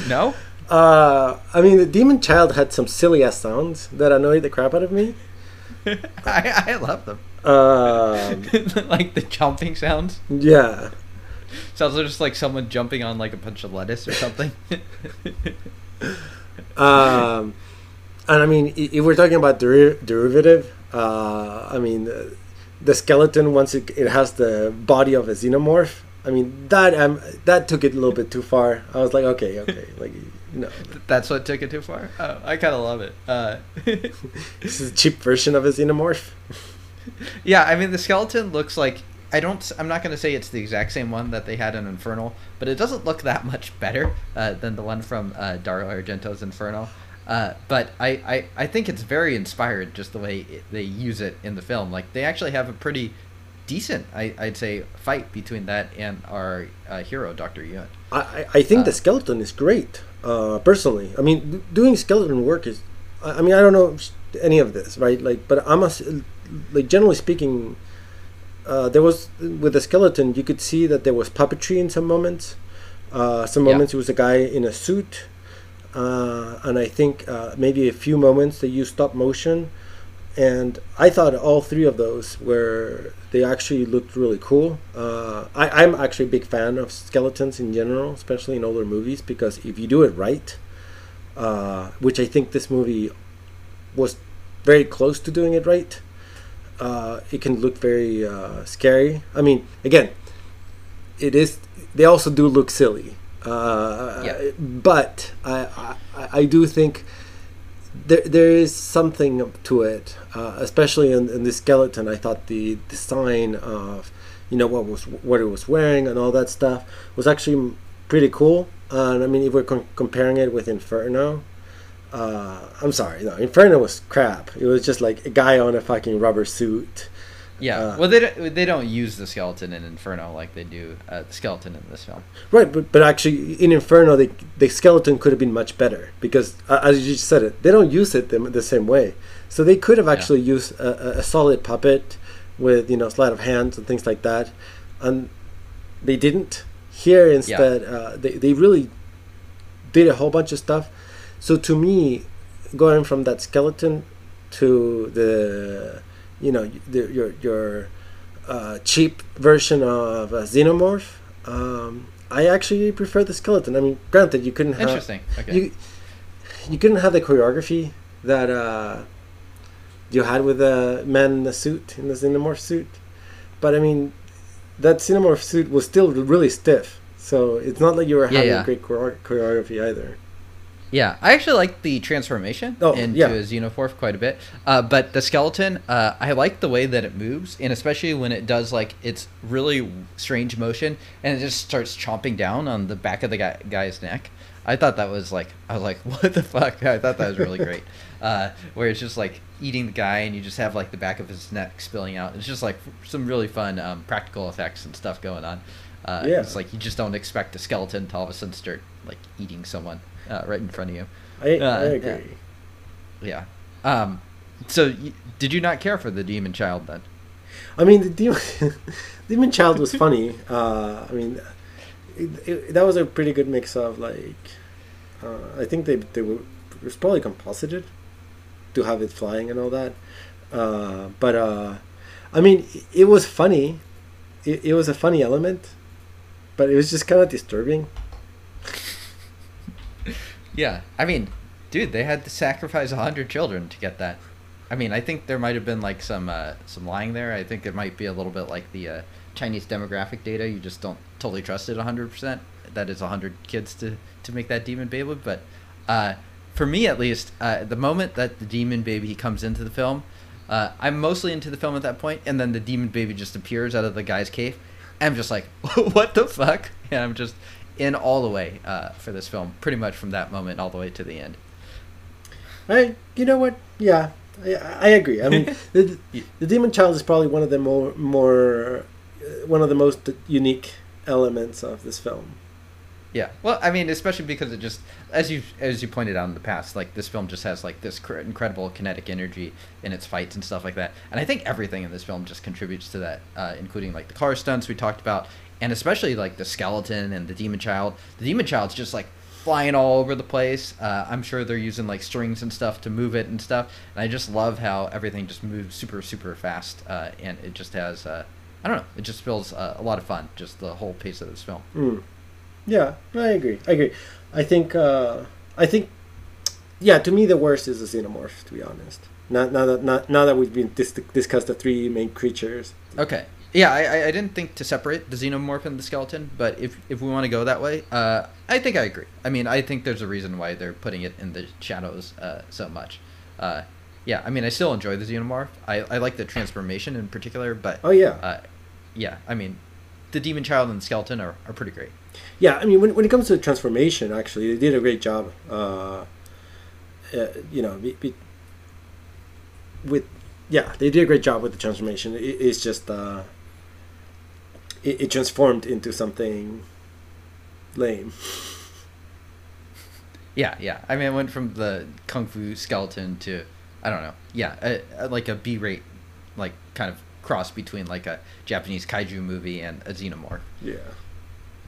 no. uh, I mean, the demon child had some silly ass sounds that annoyed the crap out of me. I, I love them. Um, like the jumping sounds. yeah. Sounds just like someone jumping on like a bunch of lettuce or something. um, and I mean, if we're talking about deri- derivative, uh, I mean, uh, the skeleton once it, it has the body of a xenomorph. I mean, that um, that took it a little bit too far. I was like, okay, okay, like know, That's what took it too far. Oh, I kind of love it. Uh, this is a cheap version of a xenomorph. yeah, I mean the skeleton looks like I don't. I'm not gonna say it's the exact same one that they had in Inferno, but it doesn't look that much better uh, than the one from uh, Dario Argento's Inferno. Uh, but I, I, I think it's very inspired just the way it, they use it in the film. Like they actually have a pretty decent, I, I'd say, fight between that and our uh, hero, Doctor Yun. I, I I think Uh, the skeleton is great. Uh, personally, I mean, doing skeleton work is. I I mean, I don't know any of this, right? Like, but I'm a, s- like generally speaking, uh, there was with the skeleton, you could see that there was puppetry in some moments. Uh, some Yeah. moments it was a guy in a suit, uh, and I think uh, maybe a few moments they used stop motion. And I thought all three of those were they actually looked really cool. Uh, I, I'm actually a big fan of skeletons in general, especially in older movies, because if you do it right, uh, which I think this movie was very close to doing it right, uh, it can look very uh, scary. I mean, again, it is. They also do look silly, uh, Yeah. but I, I I do think there there is something to it, uh, especially in, in the skeleton. I thought the design of you know what was what it was wearing and all that stuff was actually pretty cool. And I mean, if we're com- comparing it with Inferno, Uh, I'm sorry, no, Inferno was crap. It was just like a guy on a fucking rubber suit. Yeah. Uh, well, they don't, they don't use the skeleton in Inferno like they do uh, the skeleton in this film. Right, but but actually in Inferno, the the skeleton could have been much better because, uh, as you just said it, they don't use it the, the same way. So they could have actually used a, a- solid puppet with you know sleight of hands and things like that, and they didn't. Here instead, uh, they they really did a whole bunch of stuff. So to me, going from that skeleton to the you know the, your your uh, cheap version of a xenomorph. Um, I actually prefer the skeleton. I mean, granted, you couldn't have Interesting. Okay. you you couldn't have the choreography that uh, you had with the man in the suit in the xenomorph suit, but I mean, that xenomorph suit was still really stiff. So it's not like you were Yeah, having yeah. great chore- choreography either. Yeah, I actually like the transformation Oh, into yeah. a xenomorph quite a bit. Uh, but the skeleton, uh, I like the way that it moves, and especially when it does like its really strange motion, and it just starts chomping down on the back of the guy, guy's neck. I thought that was like, I was like, what the fuck? I thought that was really great. Uh, where it's just like eating the guy, and you just have like the back of his neck spilling out. It's just like some really fun um, practical effects and stuff going on. Uh, Yeah. It's like you just don't expect a skeleton to all of a sudden start like eating someone uh, right in front of you. I, Uh, I agree. yeah. Yeah. Um, so y- did you not care for the demon child then? I mean, the demon, demon child was funny. Uh, I mean, it, it, that was a pretty good mix of like, uh, I think they they were it was probably composited to have it flying and all that. Uh, but uh, I mean, it, it was funny. It, it was a funny element, but it was just kind of disturbing. Yeah. I mean, dude, they had to sacrifice hundred children to get that. I mean, I think there might have been like some uh, some lying there. I think it might be a little bit like the uh, Chinese demographic data. You just don't totally trust it hundred percent. That is hundred kids to to make that demon baby. But uh, for me, at least, uh, the moment that the demon baby comes into the film, uh, I'm mostly into the film at that point, and then the demon baby just appears out of the guy's cave. I'm just like, what the fuck? And I'm just in all the way uh, for this film, pretty much from that moment all the way to the end. I, you know what? Yeah, I, I agree. I mean, the, the demon child is probably one of the more more uh, one of the most unique elements of this film. Yeah. Well, I mean, especially because it just, as you as you pointed out in the past, like this film just has like this cr- incredible kinetic energy in its fights and stuff like that. And I think everything in this film just contributes to that, uh, including like the car stunts we talked about, and especially like the skeleton and the demon child. The demon child's just like flying all over the place. Uh, I'm sure they're using like strings and stuff to move it and stuff. And I just love how everything just moves super super fast, uh, and it just has. Uh, I don't know. It just feels uh, a lot of fun. Just the whole pace of this film. Mm. Yeah, I agree. I agree. I think. Uh, I think. Yeah, to me the worst is the xenomorph. To be honest, now, now that not, now that we've been dis- discussed the three main creatures. Okay. Yeah, I, I- didn't think to separate the xenomorph and the skeleton, but if, if we want to go that way, uh, I think I agree. I mean, I think there's a reason why they're putting it in the shadows uh, so much. Uh, yeah, I mean, I still enjoy the xenomorph. I, I like the transformation in particular, but Oh yeah, uh, yeah, I mean, the demon child and the skeleton are, are pretty great. yeah. I mean, when, when it comes to transformation, actually, they did a great job. Uh, uh, you know, be, be, with yeah, they did a great job with the transformation. It, it's just uh, it, it transformed into something lame. Yeah, yeah. I mean, it went from the kung fu skeleton to, I don't know. Yeah, a, a, like a B-rate, like kind of cross between like a Japanese kaiju movie and a xenomorph. Yeah,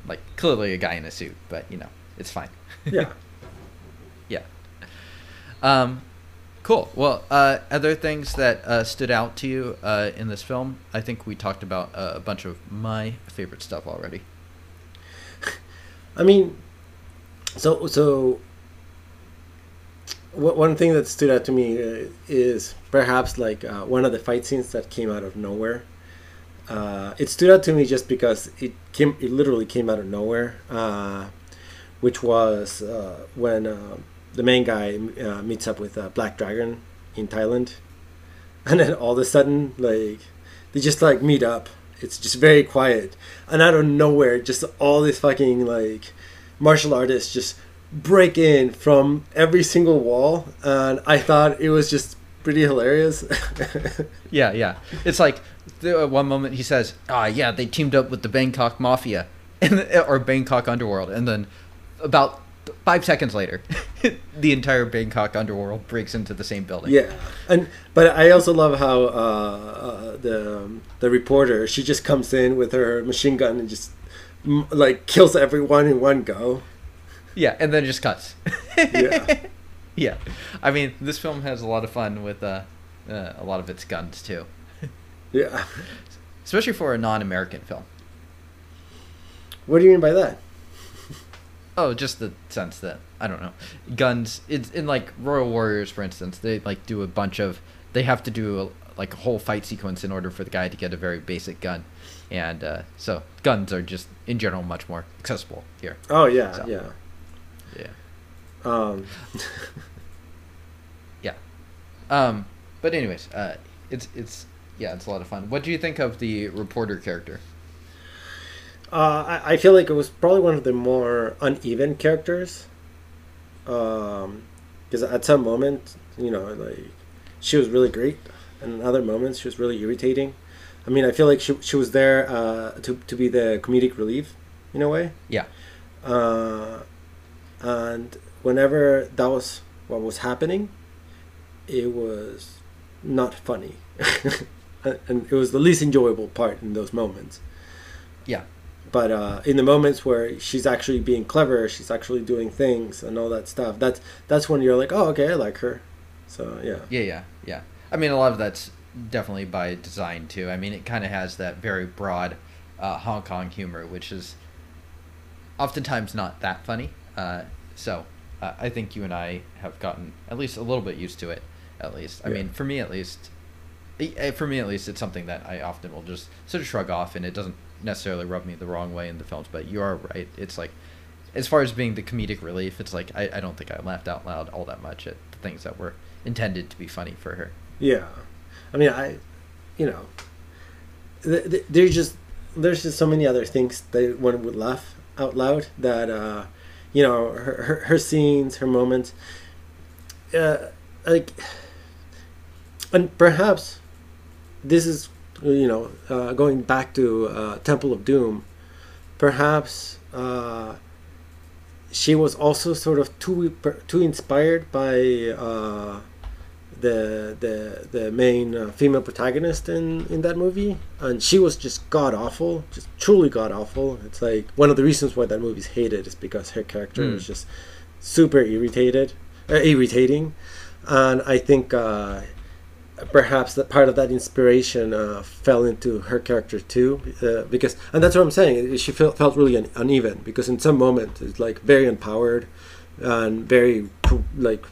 like clearly a guy in a suit, but you know, it's fine. yeah. yeah. Um, cool. Well, uh, other things that uh, stood out to you uh, in this film, I think we talked about uh, a bunch of my favorite stuff already. I mean, so so. One thing that stood out to me uh, is perhaps like uh, one of the fight scenes that came out of nowhere. It stood out to me just because it came, it literally came out of nowhere, which was when uh, the main guy uh, meets up with uh, Black Dragon in Thailand, and then all of a sudden, like they just like meet up. It's just very quiet, and out of nowhere, just all these fucking like martial artists just break in from every single wall, and I thought it was just pretty hilarious. Yeah, yeah. It's like the, uh, one moment he says, "Ah, yeah, they teamed up with the Bangkok Mafia, or Bangkok Underworld," and then about five seconds later, the entire Bangkok Underworld breaks into the same building. yeah, and but I also love how uh, uh, the um, the reporter she just comes in with her machine gun and just like kills everyone in one go. yeah, and then it just cuts. Yeah. yeah. I mean, this film has a lot of fun with uh, uh, a lot of its guns too, Yeah. especially for a non-American film. What do you mean by that? Oh, just the sense that I don't know, guns. It's in like Royal Warriors, for instance. They like do a bunch of. They have to do a, like a whole fight sequence in order for the guy to get a very basic gun, and uh, so guns are just in general much more accessible here. Oh yeah, So. yeah. Yeah. Um, Yeah. Um. But anyways, uh, it's it's yeah, it's a lot of fun. What do you think of the reporter character? Uh, I, I feel like it was probably one of the more uneven characters. Um, because at some moment, you know, like she was really great, and in other moments she was really irritating. I mean, I feel like she she was there uh, to to be the comedic relief, in a way. Yeah. Uh, and whenever that was what was happening, it was not funny, and it was the least enjoyable part in those moments Yeah. But uh, in the moments where she's actually being clever, she's actually doing things and all that stuff. That's that's when you're like, oh, okay, I like her. So yeah, Yeah, yeah, yeah. I mean, a lot of that's definitely by design too. I mean, it kind of has that very broad uh, Hong Kong humor, which is oftentimes not that funny. Uh, so uh, I think you and I have gotten at least a little bit used to it. At least, I Yeah. mean, for me at least, eh, for me at least, it's something that I often will just sort of shrug off, and it doesn't necessarily rub me the wrong way in the films. But you are right. It's like, as far as being the comedic relief, it's like I, I don't think I laughed out loud all that much at the things that were intended to be funny for her. yeah. I mean, I, you know, th- th- there's just there's just so many other things that one would laugh out loud that uh, you know her her, her scenes, her moments, uh, like, and perhaps this is you know uh, going back to uh, Temple of Doom, perhaps uh, she was also sort of too too inspired by uh, the the the main uh, female protagonist in in that movie, and she was just god awful, just truly god awful. It's like one of the reasons why that movie's hated is because her character Mm. was just super irritated, uh, irritating, and I think. Perhaps that part of that inspiration uh, fell into her character too uh, because and that's what i'm saying she felt, felt really un- uneven because in some moments it's like very empowered and very like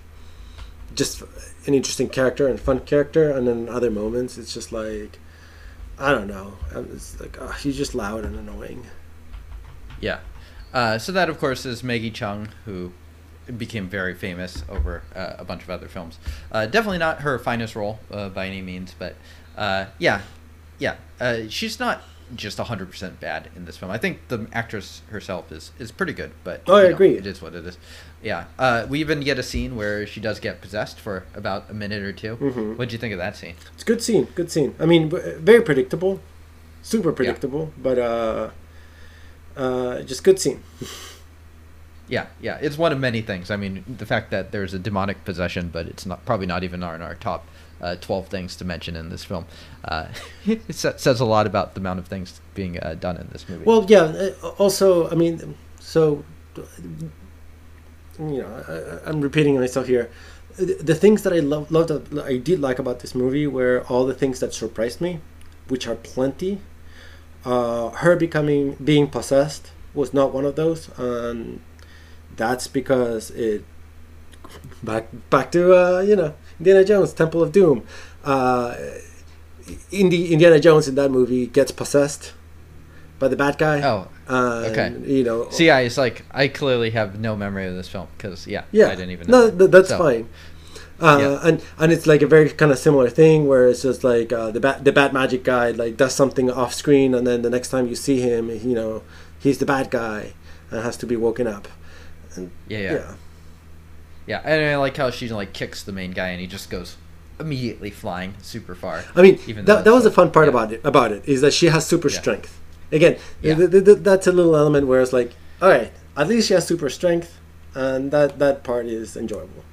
just an interesting character and fun character and then other moments it's just like i don't know it's like oh, she's just loud and annoying Yeah. Uh, so that, of course, is Maggie Cheung, who became very famous over uh, a bunch of other films. Uh, definitely not her finest role uh, by any means, but uh, yeah, yeah, uh, she's not just hundred percent bad in this film. I think the actress herself is is pretty good, but Oh, I know, agree. It is what it is. Yeah. Uh, we even get a scene where she does get possessed for about a minute or 2 Mhm. What'd you think of that scene? it's a good scene good scene i mean very predictable super predictable but uh uh just good scene Yeah, yeah, it's one of many things. I mean, the fact that there's a demonic possession, but it's not probably not even on our top uh, twelve things to mention in this film. Uh, it says a lot about the amount of things being uh, done in this movie. Well, yeah. uh, Also, I mean, so you know, I, I'm repeating myself here. The, things that I love, loved, I did like about this movie were all the things that surprised me, which are plenty. Uh, her becoming being possessed was not one of those, and that's because it back back to uh, you know Indiana Jones, Temple of Doom. Uh, Indi- Indiana Jones in that movie gets possessed by the bad guy. oh, And, Okay. You know. see, I it's like I clearly have no memory of this film because yeah, yeah. I didn't even. know No, that. that's So, fine. Uh, Yeah. and and it's like a very kind of similar thing where it's just like uh, the bat the bad magic guy like does something off screen and then the next time you see him you know he's the bad guy and has to be woken up And, Yeah, yeah. Yeah, and I like how she like kicks the main guy and he just goes immediately flying super far. I mean, Even that, that was the it's fun part yeah. about it. About it is that she has super Yeah. strength. Again, Yeah. th- th- th- that's a little element where it's like, all right, at least she has super strength, and that that part is enjoyable.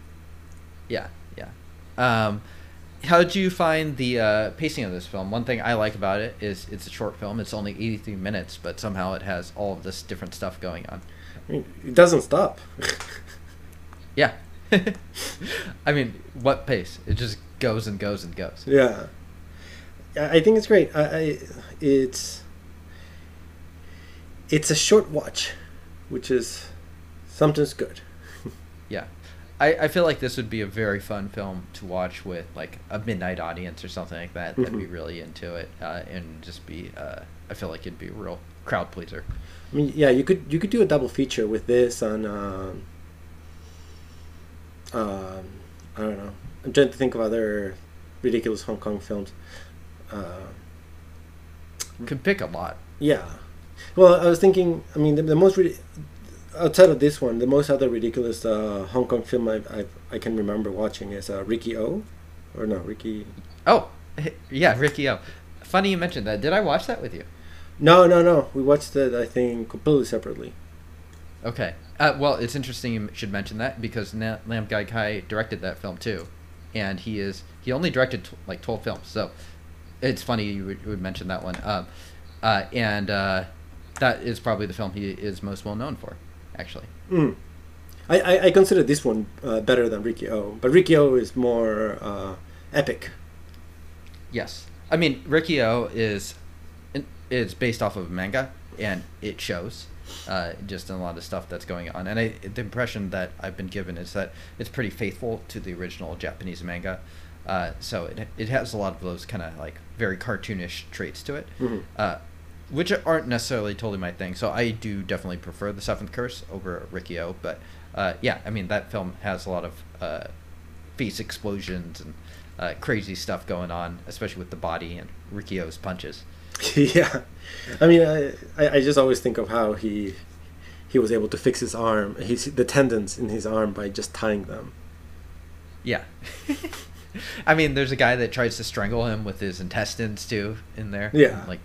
Yeah, yeah. Um, how did you find the uh, pacing of this film? One thing I like about it is it's a short film. It's only 83 minutes, but somehow it has all of this different stuff going on. I mean, it doesn't stop. Yeah. I mean, what pace? It just goes and goes and goes. yeah, I think it's great. I, I it's it's a short watch, which is sometimes good. Yeah. I, I feel like this would be a very fun film to watch with like a midnight audience or something like that. That'd be Mhm. really into it uh, and just be. Uh, I feel like it'd be a real crowd pleaser. I mean, yeah, you could you could do a double feature with this on. Um, um, I don't know. I'm trying to think of other ridiculous Hong Kong films. Uh, Could pick a lot. yeah. Well, I was thinking. I mean, the, the most rid- outside of this one, the most other ridiculous uh, Hong Kong film I I I can remember watching is uh, Riki-Oh, or no Ricky. Oh, yeah, Riki-Oh. Funny you mentioned that. Did I watch that with you? No, no, no. We watched it. I think completely separately. Okay. Uh, well, it's interesting you should mention that because Na- Lam Ngai Kai directed that film too, and he is he only directed tw- like twelve films, so it's funny you would, you would mention that one. Um, uh, and uh, that is probably the film he is most well known for, actually. Mm. I, I, I consider this one uh, better than Riki-Oh, but Riki-Oh is more uh, epic. Yes, I mean Riki-Oh is is based off of manga, and it shows uh, just in a lot of stuff that's going on. And I, the impression that I've been given is that it's pretty faithful to the original Japanese manga. Uh, so it, it has a lot of those kind of like very cartoonish traits to it, Mhm. uh, which aren't necessarily totally my thing. So I do definitely prefer the Seventh Curse over Riki-Oh. But uh, yeah, I mean that film has a lot of uh, face explosions and uh, crazy stuff going on, especially with the body and Riki-Oh's punches. yeah, I mean, I, I just always think of how he he was able to fix his arm, his the tendons in his arm by just tying them. Yeah. I mean, there's a guy that tries to strangle him with his intestines too in there. Yeah. and, like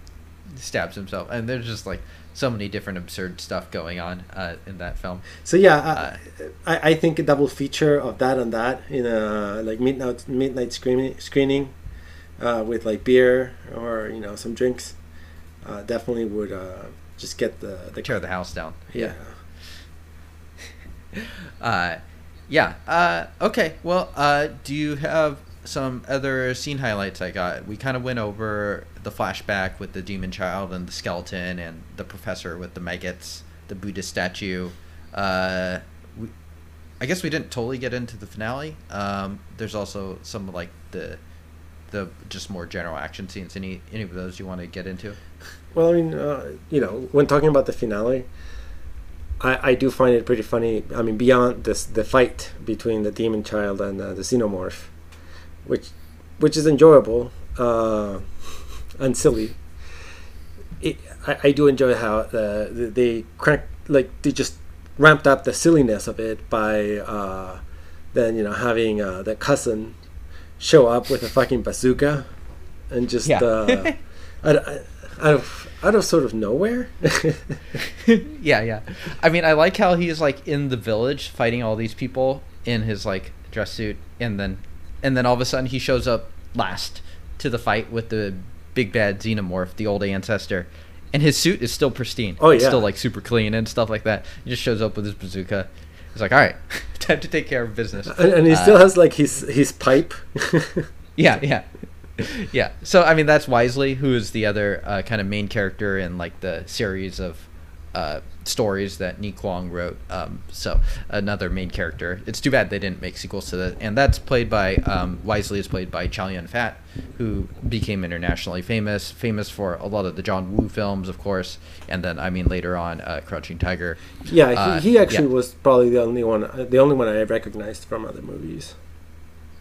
stabs himself, and there's just like so many different absurd stuff going on uh, in that film. So yeah, Uh, I, I I think a double feature of that and that in a like midnight midnight screening screening uh, with like beer or you know some drinks uh, definitely would uh, just get the the Tear the house down. yeah. Uh, yeah. Uh, okay. Well, uh, do you have some other scene highlights I got? We kind of went over the flashback with the demon child and the skeleton and the professor with the maggots, the Buddha statue. Uh, we, I guess we didn't totally get into the finale. Um, there's also some like the the just more general action scenes. Any any of those you want to get into? Well, I mean, uh, you know, when talking about the finale, I, I do find it pretty funny. I mean, beyond this, the fight between the demon child and uh, the xenomorph, which which is enjoyable uh, and silly. It, I, I do enjoy how uh, they crank like they just ramped up the silliness of it by uh, then you know having uh, the cousin show up with a fucking bazooka and just Yeah. uh, out, out of out of sort of nowhere. yeah, yeah. I mean, I like how he's like in the village fighting all these people in his like dress suit, and then and then all of a sudden he shows up last to the fight with the big bad xenomorph, the old ancestor, and his suit is still pristine. Oh, It's yeah. still like super clean and stuff like that. He just shows up with his bazooka. He's like, all right, time to take care of business. and, and he Uh, still has like his his pipe. yeah, yeah, yeah. So I mean, that's Wisely, who is the other uh, kind of main character in like the series of uh, stories that Ni Kuang wrote. Um, so another main character. It's too bad they didn't make sequels to that. And that's played by um, Wisely is played by Chow Yun Fat, who became internationally famous, famous for a lot of the John Woo films, of course, and then I mean later on, uh, Crouching Tiger. yeah, Uh, he, he actually yeah. was probably the only one, uh, the only one I recognized from other movies.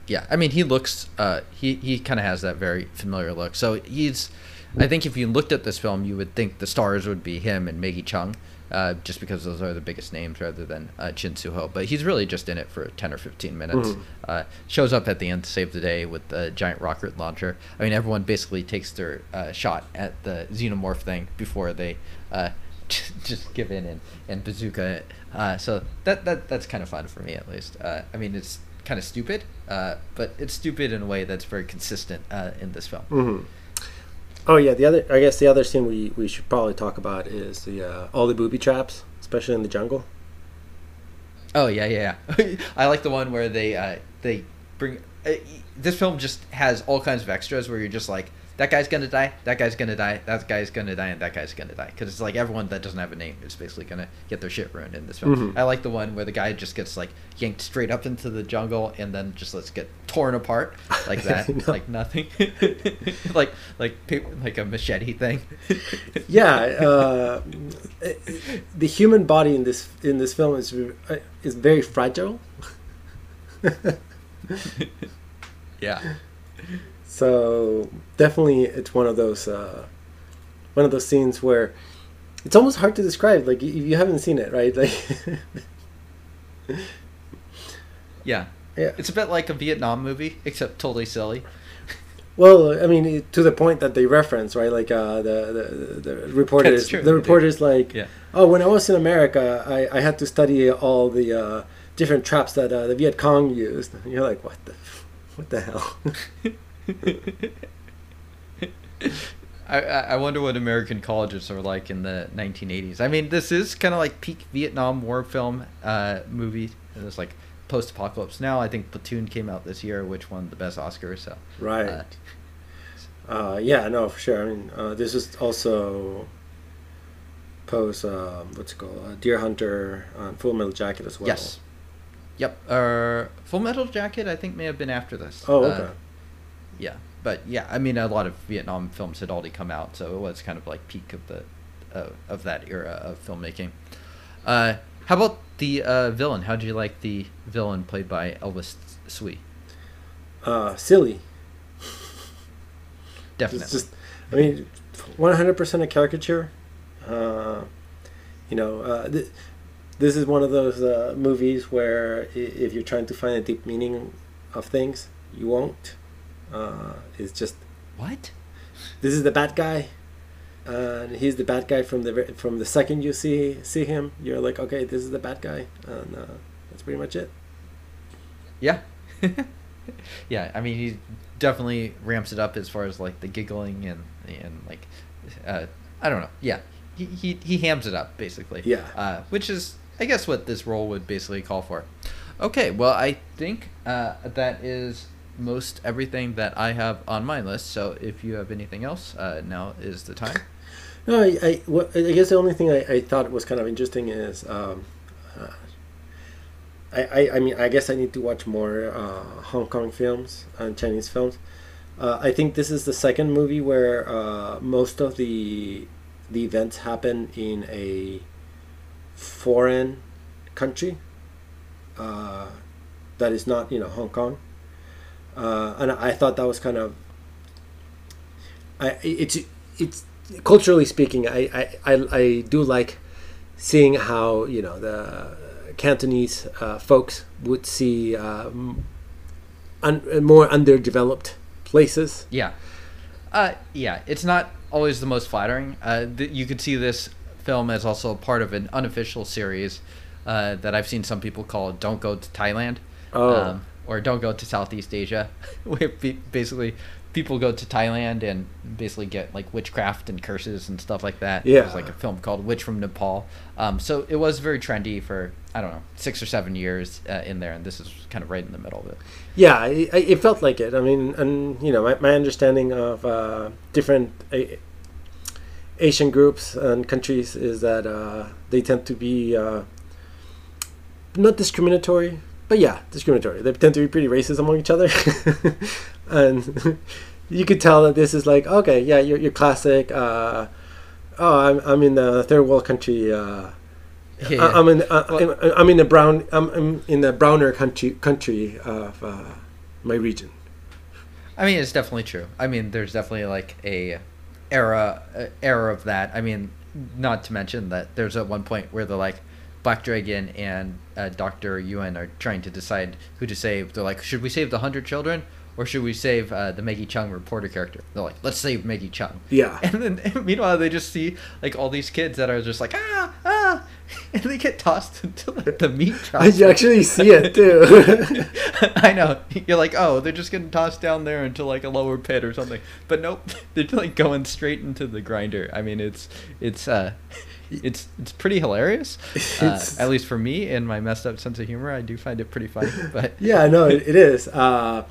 Yeah, I mean, he looks. Uh, he he kind of has that very familiar look. So he's. I think if you looked at this film, you would think the stars would be him and Maggie Cheung, uh, just because those are the biggest names rather than uh, Chin Siu Ho. But he's really just in it for 10 or 15 minutes. Mhm. Uh, shows up at the end to save the day with the giant rocket launcher. I mean, everyone basically takes their uh, shot at the xenomorph thing before they uh, just give in and, and bazooka it. Uh, so that, that that's kind of fun for me at least. Uh, I mean, it's kind of stupid, uh, but it's stupid in a way that's very consistent uh, in this film. hmm Oh yeah, the other I guess the other scene we, we should probably talk about is the uh, all the booby traps, especially in the jungle. Oh yeah, yeah. yeah. I like the one where they uh, they bring. Uh, this film just has all kinds of extras where you're just like, that guy's gonna die, that guy's gonna die, that guy's gonna die, and that guy's gonna die. Because it's like everyone that doesn't have a name is basically gonna get their shit ruined in this film. Mhm. I like the one where the guy just gets like yanked straight up into the jungle and then just let's get torn apart like that, No. like nothing, like like like a machete thing. Yeah, uh, the human body in this in this film is uh, is very fragile. yeah. So definitely, it's one of those uh, one of those scenes where it's almost hard to describe. Like if you haven't seen it, right? Like Yeah. yeah. It's a bit like a Vietnam movie, except totally silly. Well, I mean, to the point that they reference, right? Like uh, the, the the reporters, the reporters, like, Yeah. oh, when I was in America, I, I had to study all the uh, different traps that uh, the Viet Cong used. And you're like, what the, what the hell? I, I wonder what American colleges are like in the 1980s. I mean, this is kind of like peak Vietnam War film uh, movie. It was like post-apocalypse. Now I think Platoon came out this year, which won the best Oscar. So right. uh, Uh, yeah, no, for sure. I mean, uh, this is also post uh, what's it called, uh, Deer Hunter on Full Metal Jacket as well. yes, yep. Uh, Full Metal Jacket I think may have been after this. Oh, Uh, okay. Yeah, but yeah, I mean, a lot of Vietnam films had already come out, so it was kind of like peak of the uh, of that era of filmmaking. Uh, how about the uh, villain? How do you like the villain played by Elvis Tsui? uh, silly. Definitely. It's just, I mean, one hundred percent a caricature. Uh, you know, uh, th- this is one of those uh, movies where if you're trying to find a deep meaning of things, you won't. Uh, it's just what? this is the bad guy, and he's the bad guy from the from the second you see see him. You're like, okay, this is the bad guy, and uh, that's pretty much it. Yeah. yeah, I mean, he definitely ramps it up as far as like the giggling and and like, uh, I don't know. Yeah, he he he hams it up basically. Yeah. Uh, which is, I guess, what this role would basically call for. Okay, well, I think uh, that is most everything that I have on my list. So if you have anything else, uh, now is the time. No, I, I, what, I guess the only thing I, I thought was kind of interesting is, um, uh, I, I, mean, I guess I need to watch more uh, Hong Kong films and Chinese films. Uh, I think this is the second movie where uh, most of the the events happen in a foreign country uh, that is not, you know, Hong Kong. Uh, and I thought that was kind of I it's it's culturally speaking, I, I, I, I do like seeing how you know the Cantonese uh, folks would see um, un, more underdeveloped places. Yeah. Uh, yeah, it's not always the most flattering. Uh, th- you could see this film as also part of an unofficial series uh, that I've seen some people call "Don't Go to Thailand," Oh. Or "Don't Go to Southeast Asia," where basically people go to Thailand and basically get like witchcraft and curses and stuff like that. Yeah. There's like a film called "Witch from Nepal." Um, so it was very trendy for I don't know six or seven years uh, in there, and this is kind of right in the middle of it. Yeah, I, I, it felt like it. I mean, and you know, my, my understanding of uh, different a- Asian groups and countries is that uh, they tend to be uh, not discriminatory, but yeah, discriminatory. They tend to be pretty racist among each other, and you could tell that this is like, okay, yeah, you're, you're classic. Uh, oh, I'm, I'm in the third world country. Uh, Yeah. I- I'm in uh, Well- I'm, I'm in the brown I'm, I'm in the browner country country of uh, my region. I mean, it's definitely true. I mean, there's definitely like a era uh, era of that. I mean, not to mention that there's at one point where they're like, Black Dragon and uh, Doctor Yuan are trying to decide who to save. They're like, should we save the hundred children or should we save uh, the Maggie Cheung reporter character? They're like, let's save Maggie Cheung. Yeah. And then meanwhile, they just see like all these kids that are just like ah ah, and they get tossed into like the meat chopper. you actually see it too. I know. You're like, oh, they're just getting tossed down there into like a lower pit or something. But nope, they're like going straight into the grinder. I mean, it's it's uh, it's it's pretty hilarious. Uh, at least for me and my messed up sense of humor, I do find it pretty funny. But yeah, no, it, it is. Uh,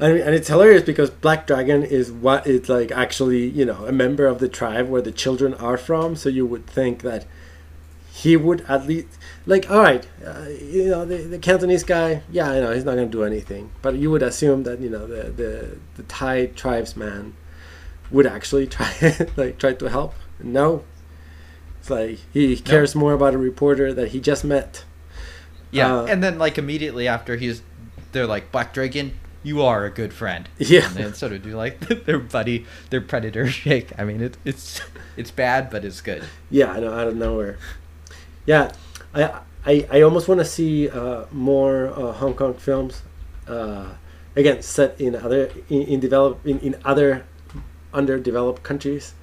I mean, and it's hilarious because Black Dragon is what it's like actually, you know, a member of the tribe where the children are from. So you would think that he would at least, like, all right, uh, you know, the, the Cantonese guy, yeah, I know he's not going to do anything, but you would assume that you know the the the Thai tribesman would actually try like try to help. No, it's like he cares more about a reporter that he just met. yeah, Uh, and then like immediately after he's, they're like Black Dragon. You are a good friend. Yeah. and then sort of do like their buddy, their predator shake. I mean, it, it's it's bad, but it's good. Yeah, I know out of nowhere. Yeah, I I, I almost want to see uh, more uh, Hong Kong films. Uh, again, set in other in, in develop in, in other underdeveloped countries.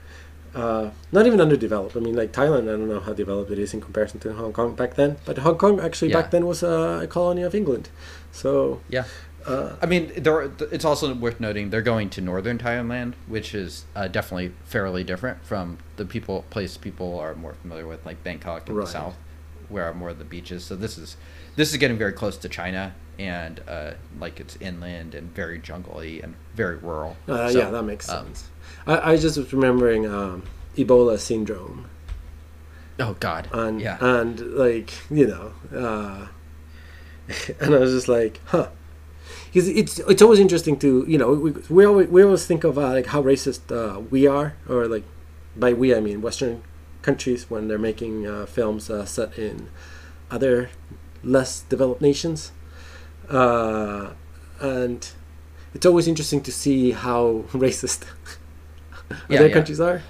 Uh, not even underdeveloped. I mean, like Thailand. I don't know how developed it is in comparison to Hong Kong back then. But Hong Kong actually Yeah. back then was a, a colony of England. So Yeah. uh, I mean, there. It's also worth noting they're going to northern Thailand, which is uh, definitely fairly different from the people place people are more familiar with, like Bangkok in Right. the south, where are more of the beaches. So this is this is getting very close to China, and uh, like it's inland and very jungly and very rural. uh, So, yeah, that makes um, sense. I, I just was remembering um, Ebola syndrome. oh God. and yeah. and like you know uh and i was just like huh because it's it's always interesting to you know we, we always we always think of uh, like how racist uh, we are or like by we i mean western countries when they're making uh, films uh, set in other less developed nations uh, and it's always interesting to see how racist Yeah, other yeah. countries are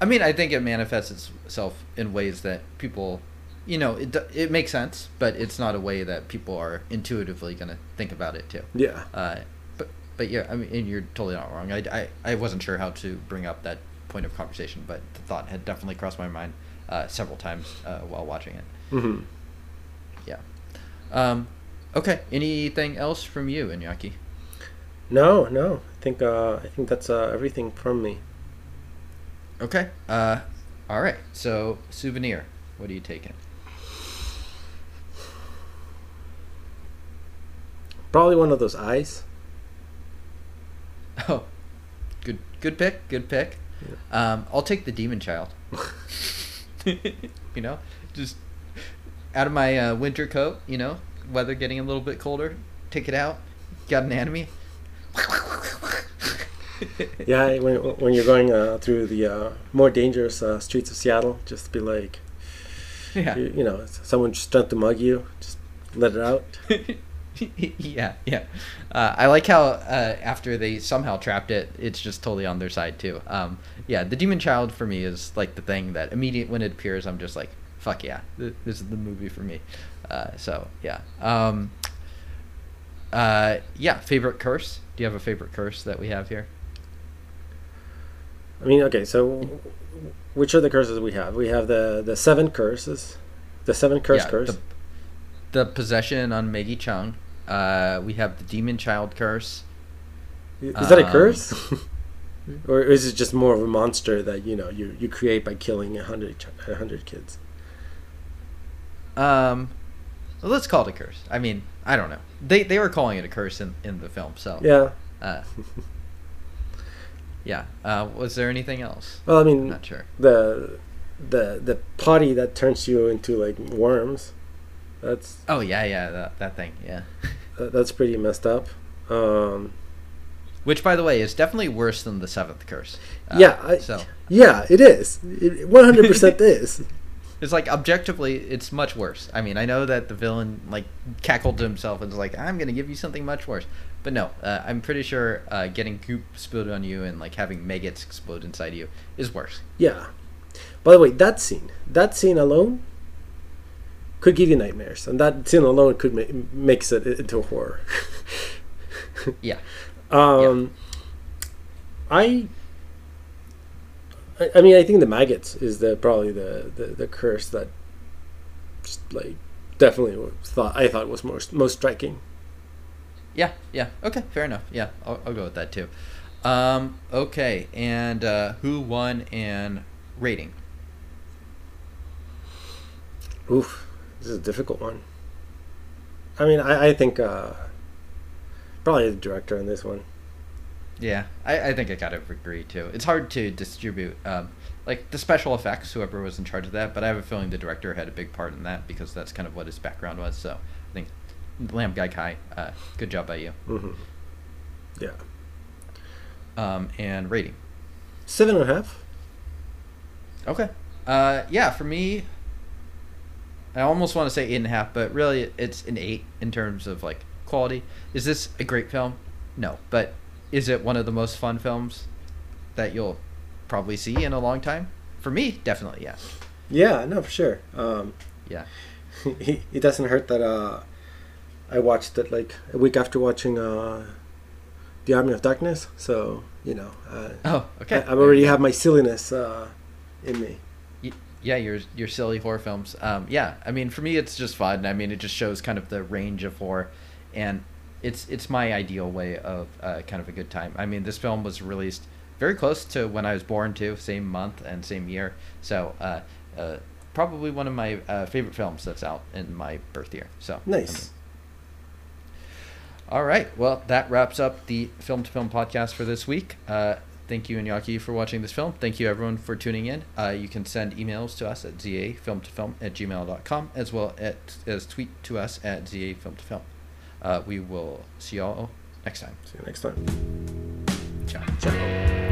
I mean, I think it manifests itself in ways that people, you know, it it makes sense, but it's not a way that people are intuitively going to think about it too. yeah Uh, but but yeah, I mean, and you're totally not wrong. I, I, I wasn't sure how to bring up that point of conversation, but the thought had definitely crossed my mind uh, several times uh, while watching it. Mm-hmm. Yeah. Um, okay. Anything else from you, Iñaki? No, no. I think uh, I think that's uh, everything from me. Okay. Uh, all right. So souvenir. What are you taking? Probably one of those eyes. Oh, good good pick. Good pick. Um, I'll take the demon child. you know, just out of my uh, winter coat. You know, weather getting a little bit colder. Take it out. Got an enemy. Yeah, when, when you're going uh, through the uh, more dangerous uh, streets of Seattle, just be like, Yeah. you, you know, someone just trying to mug you, just let it out. yeah, yeah. Uh, I like how uh, after they somehow trapped it, it's just totally on their side too. Um, yeah, the demon child for me is like the thing that immediate when it appears, I'm just like, fuck yeah, this is the movie for me. Uh, so yeah. Um, uh, yeah, favorite curse. Do you have a favorite curse that we have here? I mean, okay, so which are the curses we have? We have the the seven curses, the seven curse Yeah, curse. The, the possession on Maggie Cheung. Uh, we have the demon child curse. Is that a um, curse? or is it just more of a monster that you know you, you create by killing a hundred a hundred kids? Um, well, let's call it a curse. I mean, I don't know. They they were calling it a curse in, in the film, so Yeah. Uh, yeah. Uh, was there anything else? Well, I I'm mean, not sure. the the the potty that turns you into like worms. That's Oh yeah, yeah, that that thing, yeah. that- that's pretty messed up. Um, Which, by the way, is definitely worse than the seventh curse. Uh, yeah, I, so yeah, it is. One hundred percent is. it's like objectively, it's much worse. I mean, I know that the villain like cackled to himself and was like, "I'm gonna give you something much worse," but no, uh, I'm pretty sure uh, getting goop spilled on you and like having maggots explode inside you is worse. Yeah, By the way, that scene, that scene alone, could give you nightmares, and that scene alone could ma- makes it into a horror. Yeah. Um, I, I, I mean, I think the maggots is the probably the, the, the curse that, just like, definitely thought I thought was most most striking. Yeah, yeah. Okay, fair enough. Yeah, I'll, I'll go with that too. Um, okay, and uh, who won and rating? Oof, this is a difficult one. I mean, I, I think uh, probably the director in this one. Yeah, I, I think I gotta agree too. It's hard to distribute, um, like the special effects, whoever was in charge of that. But I have a feeling the director had a big part in that because that's kind of what his background was. So Lam Ngai Kai, uh, good job by you. hmm Yeah, Um, and rating. seven and a half. Okay. Uh, yeah, for me, I almost want to say eight and a half, but really it's an eight in terms of like quality. Is this a great film? No, but is it one of the most fun films that you'll probably see in a long time? For me, definitely yes. Yeah, no, for sure. Um, Yeah. it, it doesn't hurt that uh, I watched it like a week after watching uh, the Army of Darkness. So you know, uh, Oh, okay. I, I already have my silliness uh, in me. Yeah, your your silly horror films. Um, yeah, I mean, for me, it's just fun. I mean, it just shows kind of the range of horror, and it's it's my ideal way of uh, kind of a good time. I mean, this film was released very close to when I was born, too, same month and same year. So, uh, uh, probably one of my uh, favorite films that's out in my birth year. So I mean, Nice. All right. Well, that wraps up the Film to Film podcast for this week. Uh, thank you, Iñaki, for watching this film. Thank you, everyone, for tuning in. Uh, you can send emails to us at zafilmtofilm at gmail.com as well at, as tweet to us at zafilmtofilm. Uh, we will see y'all next time. See you next time.